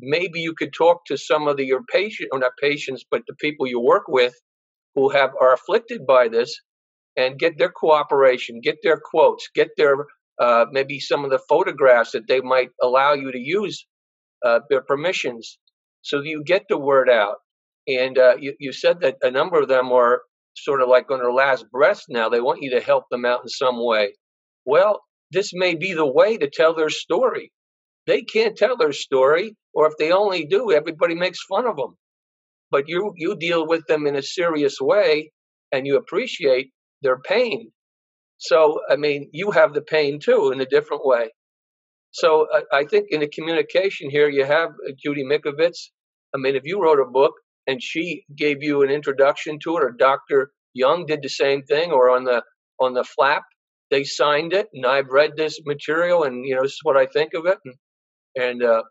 Maybe you could talk to some of the, your patient, or not patients, but the people you work with who have are afflicted by this, and get their cooperation, get their quotes, get their uh, maybe some of the photographs that they might allow you to use, uh, their permissions, so you get the word out. And uh, you, you said that a number of them are sort of like on their last breath now. They want you to help them out in some way. Well, this may be the way to tell their story. They can't tell their story, or if they only do, everybody makes fun of them. But you you deal with them in a serious way, and you appreciate their pain. So I mean, you have the pain too in a different way. So I, I think in the communication here, you have uh, Judy Mikovits. I mean, if you wrote a book and she gave you an introduction to it, or Dr. Young did the same thing, or on the on the flap they signed it, and I've read this material, and you know this is what I think of it, and, and uh,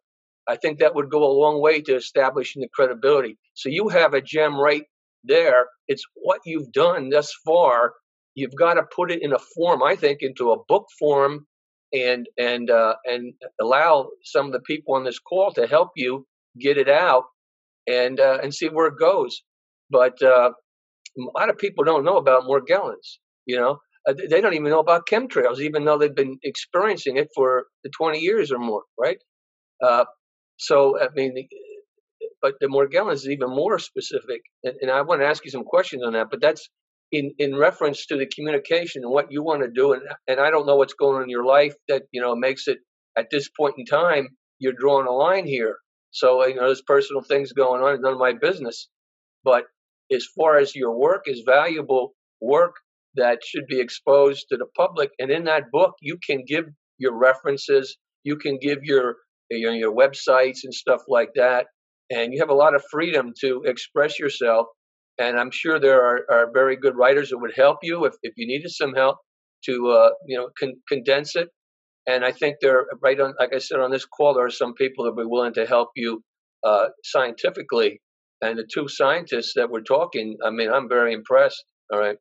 I think that would go a long way to establishing the credibility. So you have a gem right there. It's what you've done thus far. You've got to put it in a form, I think, into a book form, and and uh, and allow some of the people on this call to help you get it out and uh, and see where it goes. But uh, a lot of people don't know about Morgellons. You know, uh, they don't even know about chemtrails, even though they've been experiencing it for 20 years or more, right? Uh, so I mean, but the Morgellons is even more specific, and, and I want to ask you some questions on that. But that's in in reference to the communication and what you want to do, and and I don't know what's going on in your life that you know makes it at this point in time you're drawing a line here. So you know there's personal things going on, It's none of my business. But as far as your work is valuable work that should be exposed to the public, and in that book you can give your references, you can give your your, your websites and stuff like that, and you have a lot of freedom to express yourself. And I'm sure there are, are very good writers that would help you if, if you needed some help to uh, you know con- condense it. And I think there, right on, like I said on this call, there are some people that will be willing to help you uh, scientifically. And the two scientists that were talking, I mean, I'm very impressed. All right.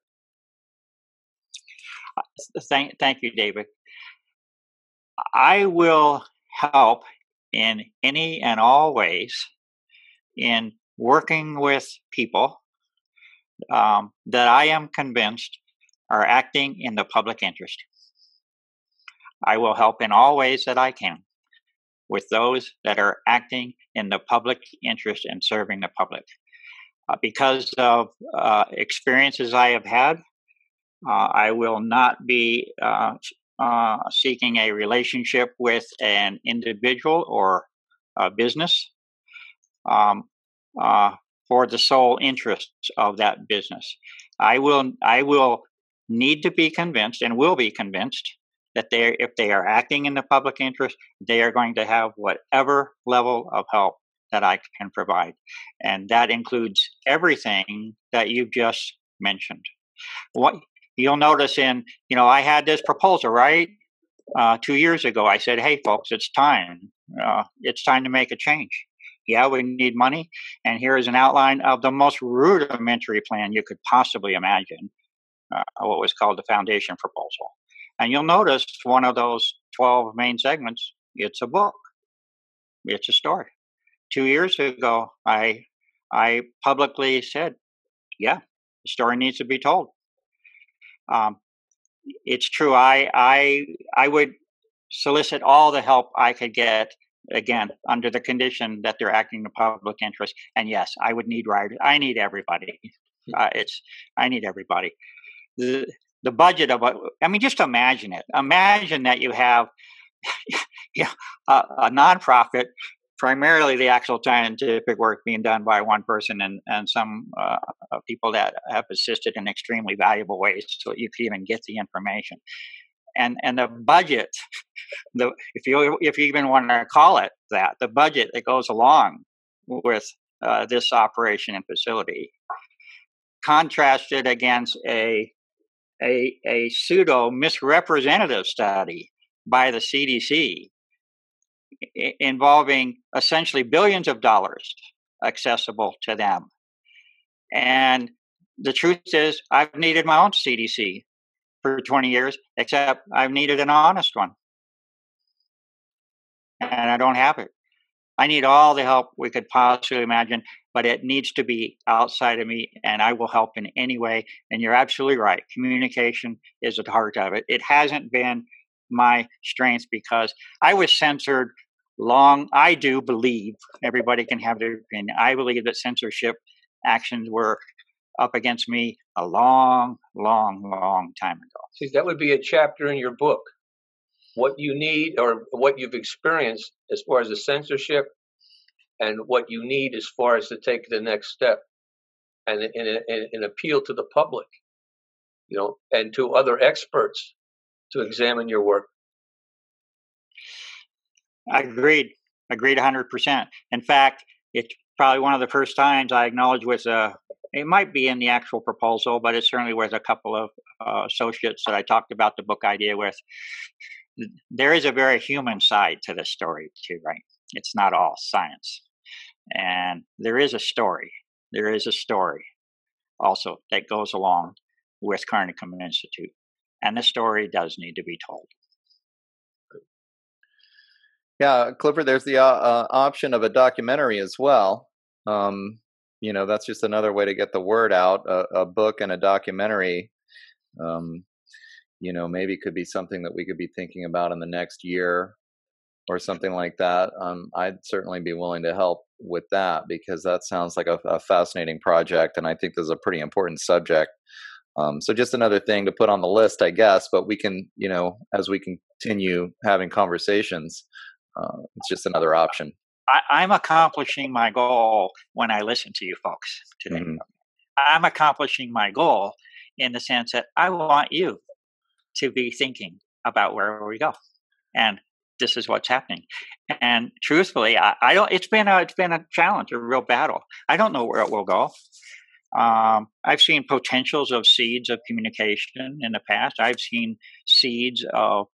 Uh, thank, thank you, David. I will help in any and all ways in working with people um, that I am convinced are acting in the public interest. I will help in all ways that I can with those that are acting in the public interest and serving the public. Uh, because of uh, experiences I have had, uh, I will not be uh, uh, seeking a relationship with an individual or a business um, uh, for the sole interests of that business. I will I will need to be convinced and will be convinced that they if they are acting in the public interest, they are going to have whatever level of help that I can provide. And that includes everything that you've just mentioned. What you'll notice in, you know, I had this proposal, right? Uh, two years ago, I said, hey, folks, it's time. Uh, it's time to make a change. Yeah, we need money. And here is an outline of the most rudimentary plan you could possibly imagine, uh, what was called the foundation proposal. And you'll notice one of those 12 main segments, it's a book, it's a story. Two years ago, I, I publicly said, yeah, the story needs to be told. Um, it's true. I I I would solicit all the help I could get. Again, under the condition that they're acting in the public interest. And yes, I would need writers. I need everybody. Uh, it's I need everybody. The the budget of a, I mean, just imagine it. Imagine that you have a, a nonprofit primarily the actual scientific work being done by one person and, and some uh, uh, people that have assisted in extremely valuable ways so you can even get the information. And, and the budget, the, if you if you even want to call it that, the budget that goes along with uh, this operation and facility, contrasted against a a, a pseudo misrepresentative study by the CDC involving essentially billions of dollars accessible to them. And the truth is, I've needed my own CDC for 20 years, except I've needed an honest one. And I don't have it. I need all the help we could possibly imagine, but it needs to be outside of me, and I will help in any way. And you're absolutely right. Communication is at the heart of it. It hasn't been my strength because I was censored long i do believe everybody can have their opinion i believe that censorship actions were up against me a long long long time ago see that would be a chapter in your book what you need or what you've experienced as far as the censorship and what you need as far as to take the next step and an appeal to the public you know and to other experts to examine your work I Agreed. Agreed 100%. In fact, it's probably one of the first times I acknowledge with a, it might be in the actual proposal, but it certainly was a couple of uh, associates that I talked about the book idea with. There is a very human side to this story, too, right? It's not all science. And there is a story. There is a story also that goes along with Carnicom Institute. And the story does need to be told. Yeah, Clifford, there's the uh, uh, option of a documentary as well. Um, you know, that's just another way to get the word out. A, a book and a documentary, um, you know, maybe could be something that we could be thinking about in the next year. Or something like that, um, I'd certainly be willing to help with that because that sounds like a, a fascinating project, and I think this is a pretty important subject. Um, so just another thing to put on the list, I guess. But we can, you know, as we continue having conversations, uh, it's just another option. I, am accomplishing my goal when I listen to you folks today. Mm-hmm. I'm accomplishing my goal in the sense that I want you to be thinking about where we go, and this is what's happening. And truthfully, I, I don't. It's been a it's been a challenge, a real battle. I don't know where it will go. Um, I've seen potentials of seeds of communication in the past. I've seen seeds of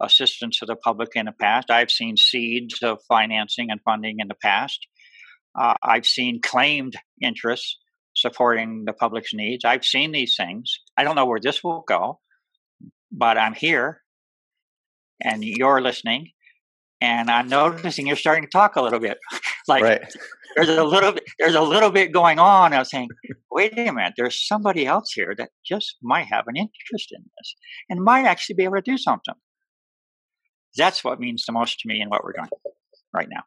assistance to the public in the past. I've seen seeds of financing and funding in the past. Uh, I've seen claimed interests supporting the public's needs. I've seen these things. I don't know where this will go, but I'm here and you're listening. And I'm noticing you're starting to talk a little bit. like right. there's a little bit there's a little bit going on. I was saying, wait a minute, there's somebody else here that just might have an interest in this and might actually be able to do something. That's what means the most to me in what we're doing right now.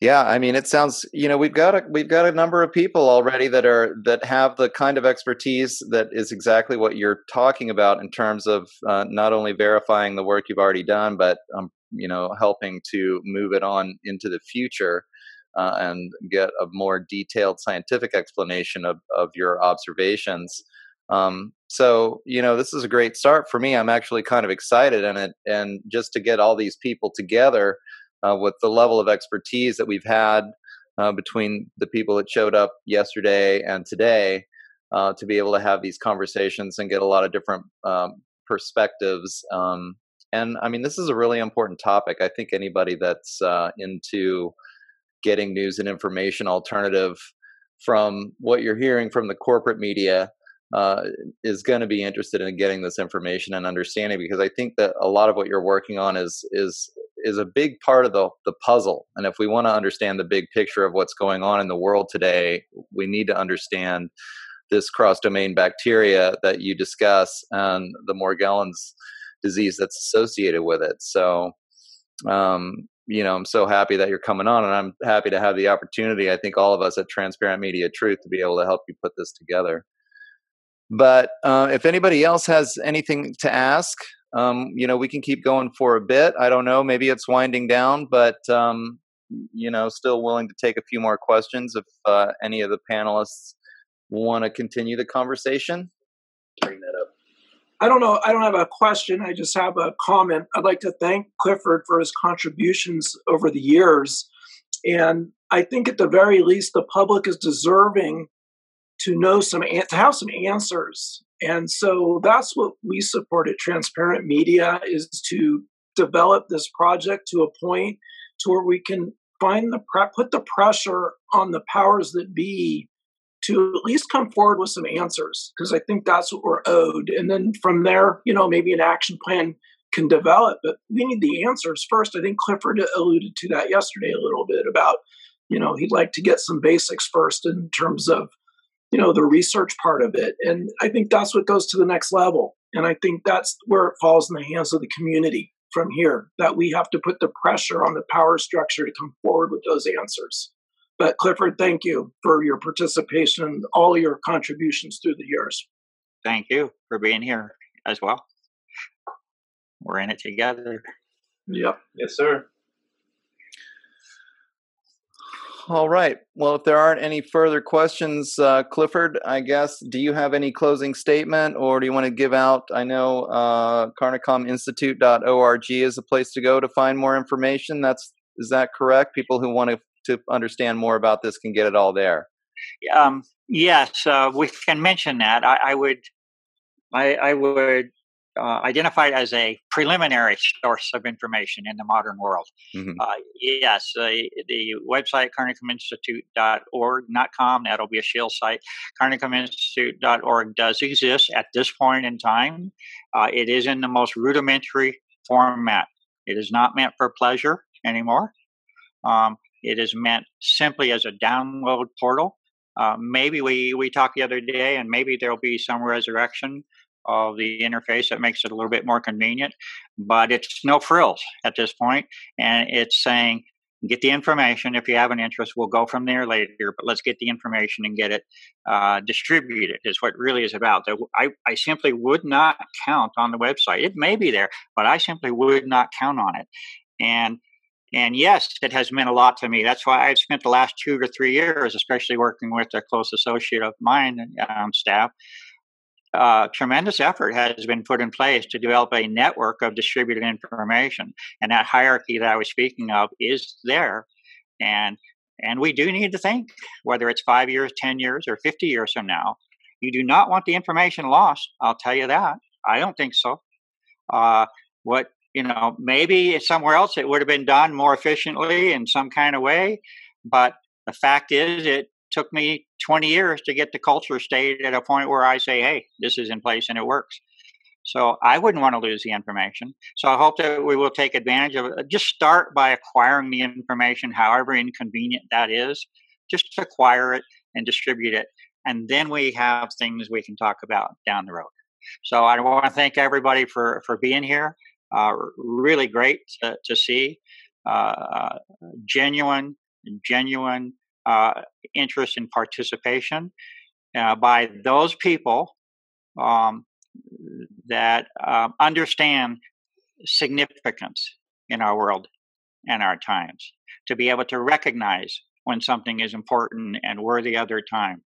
Yeah, I mean, it sounds you know we've got a we've got a number of people already that are that have the kind of expertise that is exactly what you're talking about in terms of uh, not only verifying the work you've already done, but um, you know helping to move it on into the future uh, and get a more detailed scientific explanation of of your observations. Um, so you know this is a great start for me. I'm actually kind of excited, and it and just to get all these people together uh, with the level of expertise that we've had uh, between the people that showed up yesterday and today uh, to be able to have these conversations and get a lot of different um, perspectives. Um, and I mean, this is a really important topic. I think anybody that's uh, into getting news and information alternative from what you're hearing from the corporate media uh, is going to be interested in getting this information and understanding because I think that a lot of what you're working on is is is a big part of the the puzzle. And if we want to understand the big picture of what's going on in the world today, we need to understand this cross domain bacteria that you discuss and the Morgellons disease that's associated with it. So, um, you know, I'm so happy that you're coming on, and I'm happy to have the opportunity. I think all of us at Transparent Media Truth to be able to help you put this together. But uh, if anybody else has anything to ask, um, you know, we can keep going for a bit. I don't know, maybe it's winding down, but um, you know, still willing to take a few more questions if uh, any of the panelists want to continue the conversation. Bring that up. I don't know. I don't have a question. I just have a comment. I'd like to thank Clifford for his contributions over the years. And I think at the very least, the public is deserving to know some to have some answers. And so that's what we support at transparent media is to develop this project to a point to where we can find the put the pressure on the powers that be to at least come forward with some answers because i think that's what we're owed. And then from there you know maybe an action plan can develop but we need the answers first. I think clifford alluded to that yesterday a little bit about you know he'd like to get some basics first in terms of you know the research part of it and i think that's what goes to the next level and i think that's where it falls in the hands of the community from here that we have to put the pressure on the power structure to come forward with those answers. But clifford thank you for your participation and all your contributions through the years. Thank you for being here as well. We're in it together. Yep. Yes sir All right. Well, if there aren't any further questions, uh, Clifford, I guess, do you have any closing statement or do you want to give out? I know uh, carnicominstitute.org is a place to go to find more information. That's Is that correct? People who want to, to understand more about this can get it all there. Um, yes, uh, we can mention that. I, I would I, I, would uh, identified as a preliminary source of information in the modern world. Mm-hmm. Uh, yes, the website carnicominstitute.org, not com, that'll be a shield site. carnicominstitute.org does exist at this point in time. Uh, it is in the most rudimentary format. It is not meant for pleasure anymore. Um, it is meant simply as a download portal. Uh, maybe we, we talked the other day, and maybe there'll be some resurrection of the interface that makes it a little bit more convenient, but it's no frills at this point, and it's saying get the information. If you have an interest, we'll go from there later. But let's get the information and get it uh, distributed. Is what really is about. I, I simply would not count on the website. It may be there, but I simply would not count on it. And and yes, it has meant a lot to me. That's why I've spent the last two to three years, especially working with a close associate of mine um, staff. Uh, tremendous effort has been put in place to develop a network of distributed information, and that hierarchy that I was speaking of is there. And and we do need to think whether it's five years, ten years, or fifty years from now. You do not want the information lost. I'll tell you that. I don't think so. Uh, what you know, maybe somewhere else it would have been done more efficiently in some kind of way. But the fact is, it took me 20 years to get the culture state at a point where I say, hey, this is in place and it works. So I wouldn't want to lose the information. So I hope that we will take advantage of it. Just start by acquiring the information, however inconvenient that is. Just acquire it and distribute it. And then we have things we can talk about down the road. So I want to thank everybody for, for being here. Uh, really great to, to see uh, genuine, genuine uh, interest and participation uh, by those people um, that um, understand significance in our world and our times to be able to recognize when something is important and worthy of their time.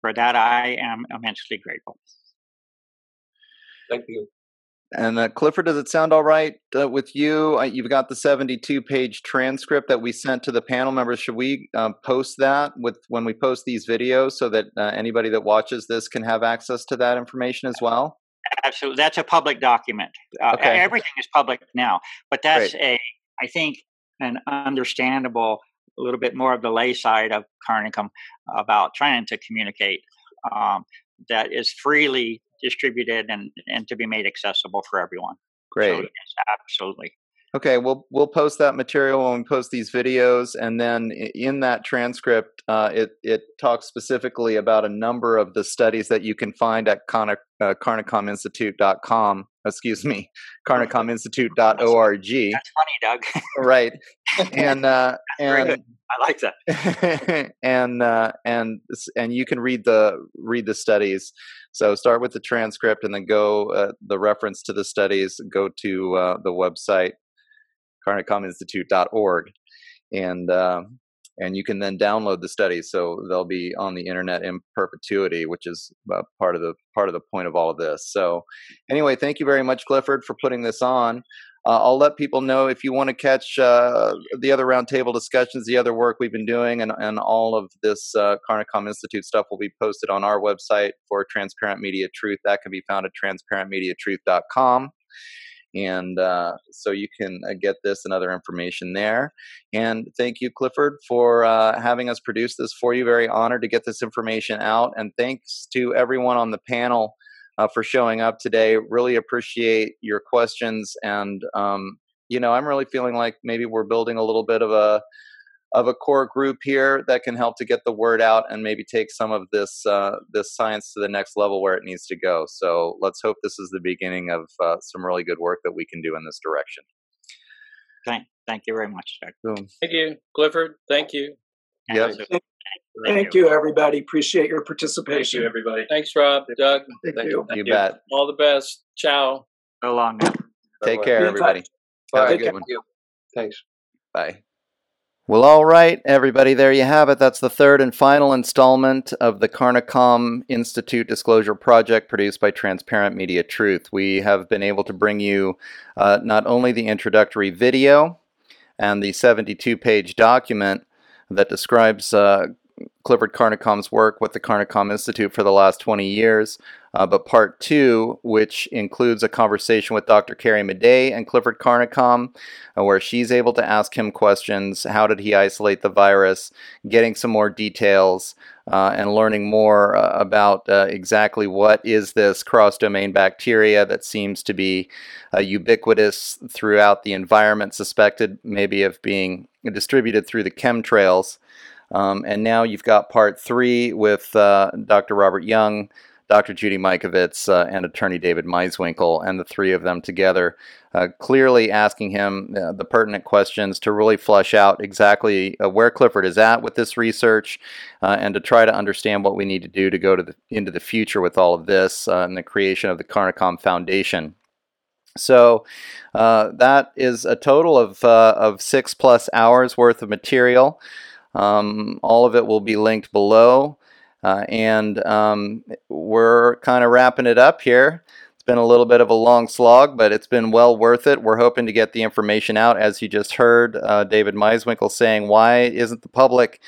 For that, I am immensely grateful. Thank you. And uh, Clifford, does it sound all right uh, with you? Uh, you've got the 72 page transcript that we sent to the panel members. Should we uh, post that with when we post these videos so that uh, anybody that watches this can have access to that information as well? Absolutely. That's a public document. Uh, okay. Everything is public now, but that's Great. a, I think, an understandable, a little bit more of the lay side of Carnicom about trying to communicate um, that is freely distributed and and to be made accessible for everyone. Great. So, yes, absolutely. Okay, we'll we'll post that material when we post these videos, and then in that transcript, uh, it it talks specifically about a number of the studies that you can find at Carna, uh, carnicominstitute.com. Excuse me, carnicominstitute.org. That's funny, Doug. right, and uh, and I like that. and uh, and and you can read the read the studies. So start with the transcript and then go uh, the reference to the studies. Go to uh, the website carnicominstitute.org, and uh, and you can then download the studies. So they'll be on the internet in perpetuity, which is uh, part of the part of the point of all of this. So anyway, thank you very much, Clifford, for putting this on. Uh, I'll let people know if you want to catch uh, the other roundtable discussions, the other work we've been doing, and, and all of this uh, Carnicom Institute stuff will be posted on our website for Transparent Media Truth. That can be found at transparentmediatruth.com. And uh, so you can uh, get this and other information there. And thank you, Clifford, for uh, having us produce this for you. Very honored to get this information out. And thanks to everyone on the panel uh, for showing up today. Really appreciate your questions, and um, you know, I'm really feeling like maybe we're building a little bit of a of a core group here that can help to get the word out and maybe take some of this uh, this science to the next level where it needs to go. So let's hope this is the beginning of uh, some really good work that we can do in this direction. Thank, thank you very much, Jack. Thank you, Clifford. Thank you. Yes. Thank you, everybody. Appreciate your participation. Thank you, everybody. Thanks, Rob. Doug. Thank, Thank you. you. You bet. All the best. Ciao. So long now. Take care, everybody. Have a good one. Thanks. Bye. Well, all right, everybody, there you have it. That's the third and final installment of the Carnicom Institute Disclosure Project produced by Transparent Media Truth. We have been able to bring you uh, not only the introductory video and the 72 page document that describes uh, Clifford Carnicom's work with the Carnicom Institute for the last 20 years, uh, but part two, which includes a conversation with Dr. Carrie Madej and Clifford Carnicom, uh, where she's able to ask him questions. How did he isolate the virus? Getting some more details uh, and learning more uh, about uh, exactly what is this cross-domain bacteria that seems to be uh, ubiquitous throughout the environment, suspected maybe of being distributed through the chemtrails. Um, and now you've got part three with Dr. Robert Young Dr. Judy Mikovits uh, and attorney David Meiswinkle, and the three of them together, uh, clearly asking him uh, the pertinent questions to really flush out exactly uh, where Clifford is at with this research uh, and to try to understand what we need to do to go to the, into the future with all of this uh, and the creation of the Carnicom Foundation. So that is a total of, of six plus hours worth of material. Um, all of it will be linked below. Uh, and um, we're kind of wrapping it up here. It's been a little bit of a long slog, but it's been well worth it. We're hoping to get the information out, as you just heard uh, David Meiswinkle saying, why isn't the public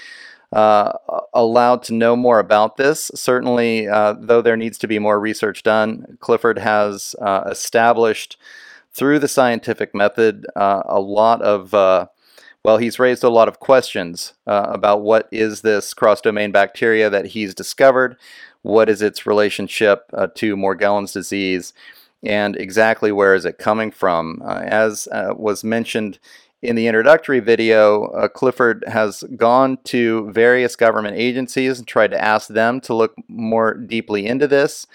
uh, allowed to know more about this? Certainly, uh, though there needs to be more research done, Clifford has uh, established through the scientific method uh, a lot of well, he's raised a lot of questions about what is this cross-domain bacteria that he's discovered, what is its relationship to Morgellons disease, and exactly where is it coming from. As was mentioned in the introductory video, uh, Clifford has gone to various government agencies and tried to ask them to look more deeply into this,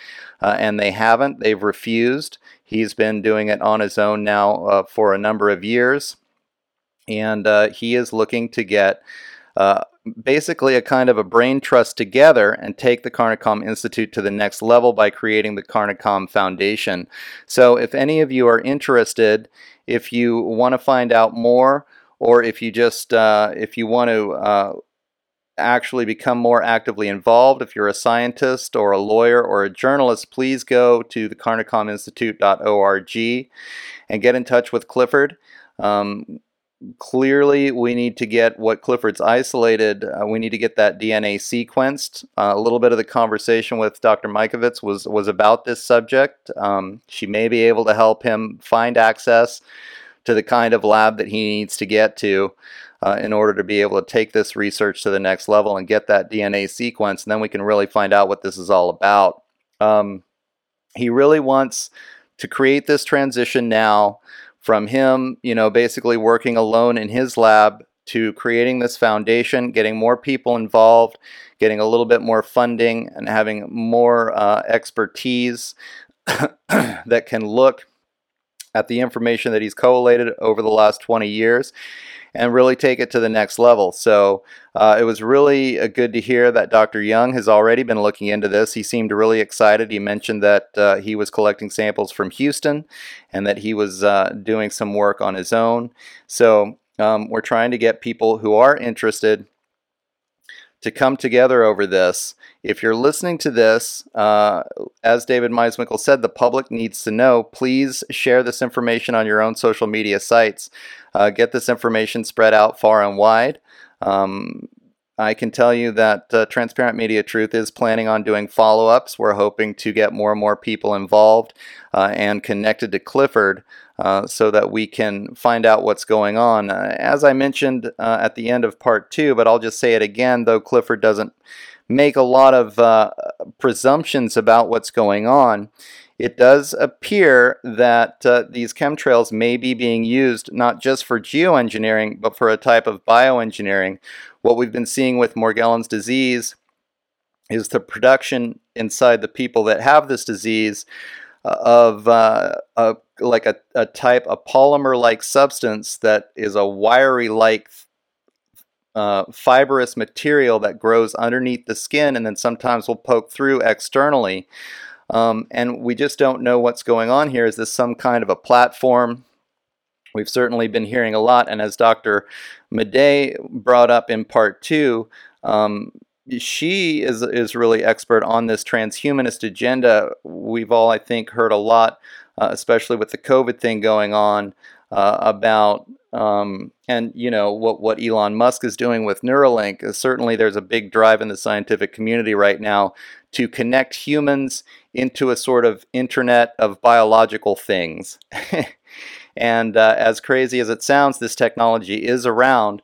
uh, and they haven't. They've refused. He's been doing it on his own now for a number of years and uh, he is looking to get uh, basically a kind of a brain trust together and take the Carnicom Institute to the next level by creating the Carnicom Foundation. So, if any of you are interested, if you want to find out more, or if you just uh, if you want to uh, actually become more actively involved, if you're a scientist or a lawyer or a journalist, please go to the carnicominstitute.org and get in touch with Clifford. Um, clearly we need to get what Clifford's isolated. Uh, we need to get that DNA sequenced. Uh, a little bit of the conversation with Dr. Mikovits was was about this subject. Um, she may be able to help him find access to the kind of lab that he needs to get to. Uh, in order to be able to take this research to the next level and get that DNA sequence, and then we can really find out what this is all about. Um, he really wants to create this transition now from him, you know, basically working alone in his lab to creating this foundation, getting more people involved, getting a little bit more funding, and having more uh, expertise that can look at the information that he's collated over the last 20 years and really take it to the next level. So uh, it was really uh, good to hear that Dr. Young has already been looking into this. He seemed really excited. He mentioned that uh, he was collecting samples from Houston and that he was uh, doing some work on his own. So um, we're trying to get people who are interested to come together over this. If you're listening to this, uh, as David Meiswinkle said, the public needs to know. Please share this information on your own social media sites. Uh, get this information spread out far and wide. Um, I can tell you that uh, Transparent Media Truth is planning on doing follow ups. We're hoping to get more and more people involved uh, and connected to Clifford uh, so that we can find out what's going on. Uh, as I mentioned uh, at the end of part two, but I'll just say it again, though Clifford doesn't make a lot of uh, presumptions about what's going on it does appear that uh, these chemtrails may be being used not just for geoengineering, but for a type of bioengineering. What we've been seeing with Morgellons disease is the production inside the people that have this disease uh, of uh, a, like a, a type, a polymer like substance that is a wiry like uh, fibrous material that grows underneath the skin and then sometimes will poke through externally. Um, and we just don't know what's going on here. Is this some kind of a platform? We've certainly been hearing a lot, and as Dr. Madej brought up in part two, um, she is is really expert on this transhumanist agenda. We've all, I think, heard a lot, uh, especially with the COVID thing going on, uh, about um, and you know what what Elon Musk is doing with Neuralink. Uh, certainly, there's a big drive in the scientific community right now to connect humans into a sort of internet of biological things. and uh, as crazy as it sounds, this technology is around.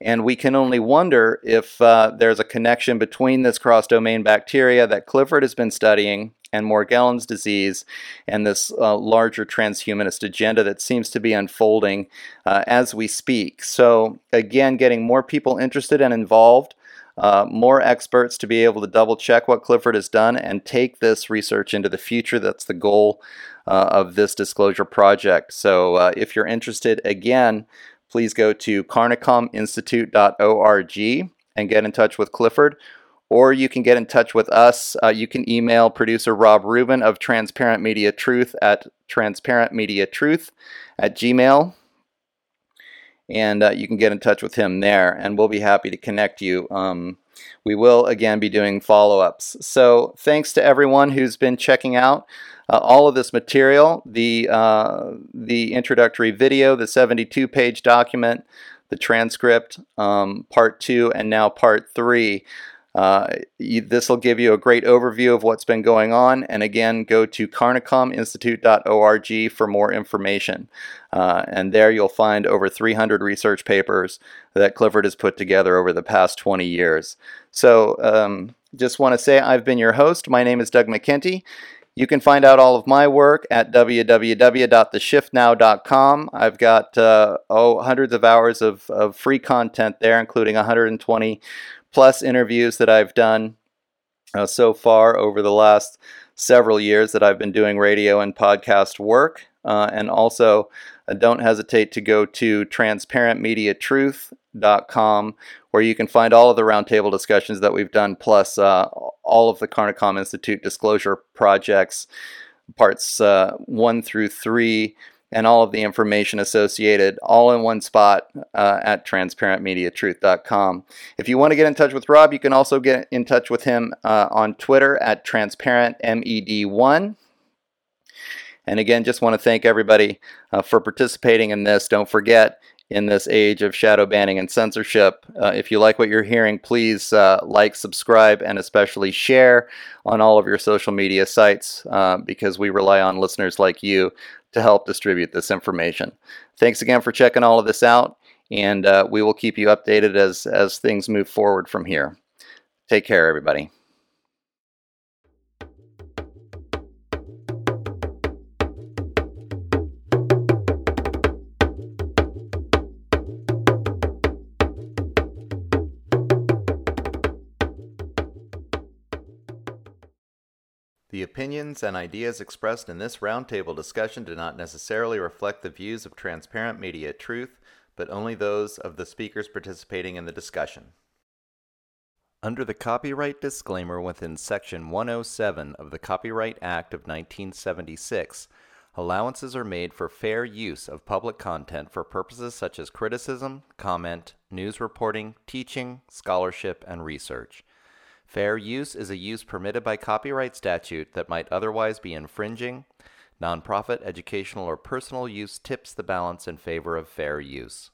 And we can only wonder if uh, there's a connection between this cross domain bacteria that Clifford has been studying and Morgellons disease and this uh, larger transhumanist agenda that seems to be unfolding uh, as we speak. So, again, getting more people interested and involved uh, more experts to be able to double check what Clifford has done and take this research into the future. That's the goal uh, of this disclosure project. So uh, if you're interested, again, please go to carnicominstitute.org and get in touch with Clifford. Or you can get in touch with us. Uh, you can email producer Rob Rubin of Transparent Media Truth at transparentmediatruth at gmail and uh, you can get in touch with him there, and we'll be happy to connect you. Um, we will again be doing follow ups. So, thanks to everyone who's been checking out uh, all of this material the, uh, the introductory video, the 72 page document, the transcript, um, part two, and now part three. Uh, this will give you a great overview of what's been going on. And again, go to carnicominstitute.org for more information. Uh, and there you'll find over 300 research papers that Clifford has put together over the past 20 years. So um, just want to say I've been your host. My name is Doug McKenty. You can find out all of my work at www.theshiftnow.com. I've got uh, oh hundreds of hours of, of free content there, including 120 plus interviews that I've done uh, so far over the last several years that I've been doing radio and podcast work. Uh, and also, uh, don't hesitate to go to transparentmediatruth.com where you can find all of the roundtable discussions that we've done, plus uh, all of the Carnicom Institute disclosure projects, parts uh, one through three and all of the information associated all in one spot uh, at transparentmediatruth.com. If you want to get in touch with Rob, you can also get in touch with him uh, on Twitter at transparentmed1. And again, just want to thank everybody uh, for participating in this. Don't forget, in this age of shadow banning and censorship. Uh, if you like what you're hearing, please uh, like, subscribe, and especially share on all of your social media sites uh, because we rely on listeners like you to help distribute this information. Thanks again for checking all of this out, and uh, we will keep you updated as, as things move forward from here. Take care, everybody. Opinions and ideas expressed in this roundtable discussion do not necessarily reflect the views of Transparent Media Truth, but only those of the speakers participating in the discussion. Under the copyright disclaimer within Section 107 of the Copyright Act of 1976, allowances are made for fair use of public content for purposes such as criticism, comment, news reporting, teaching, scholarship, and research. Fair use is a use permitted by copyright statute that might otherwise be infringing. Nonprofit, educational, or personal use tips the balance in favor of fair use.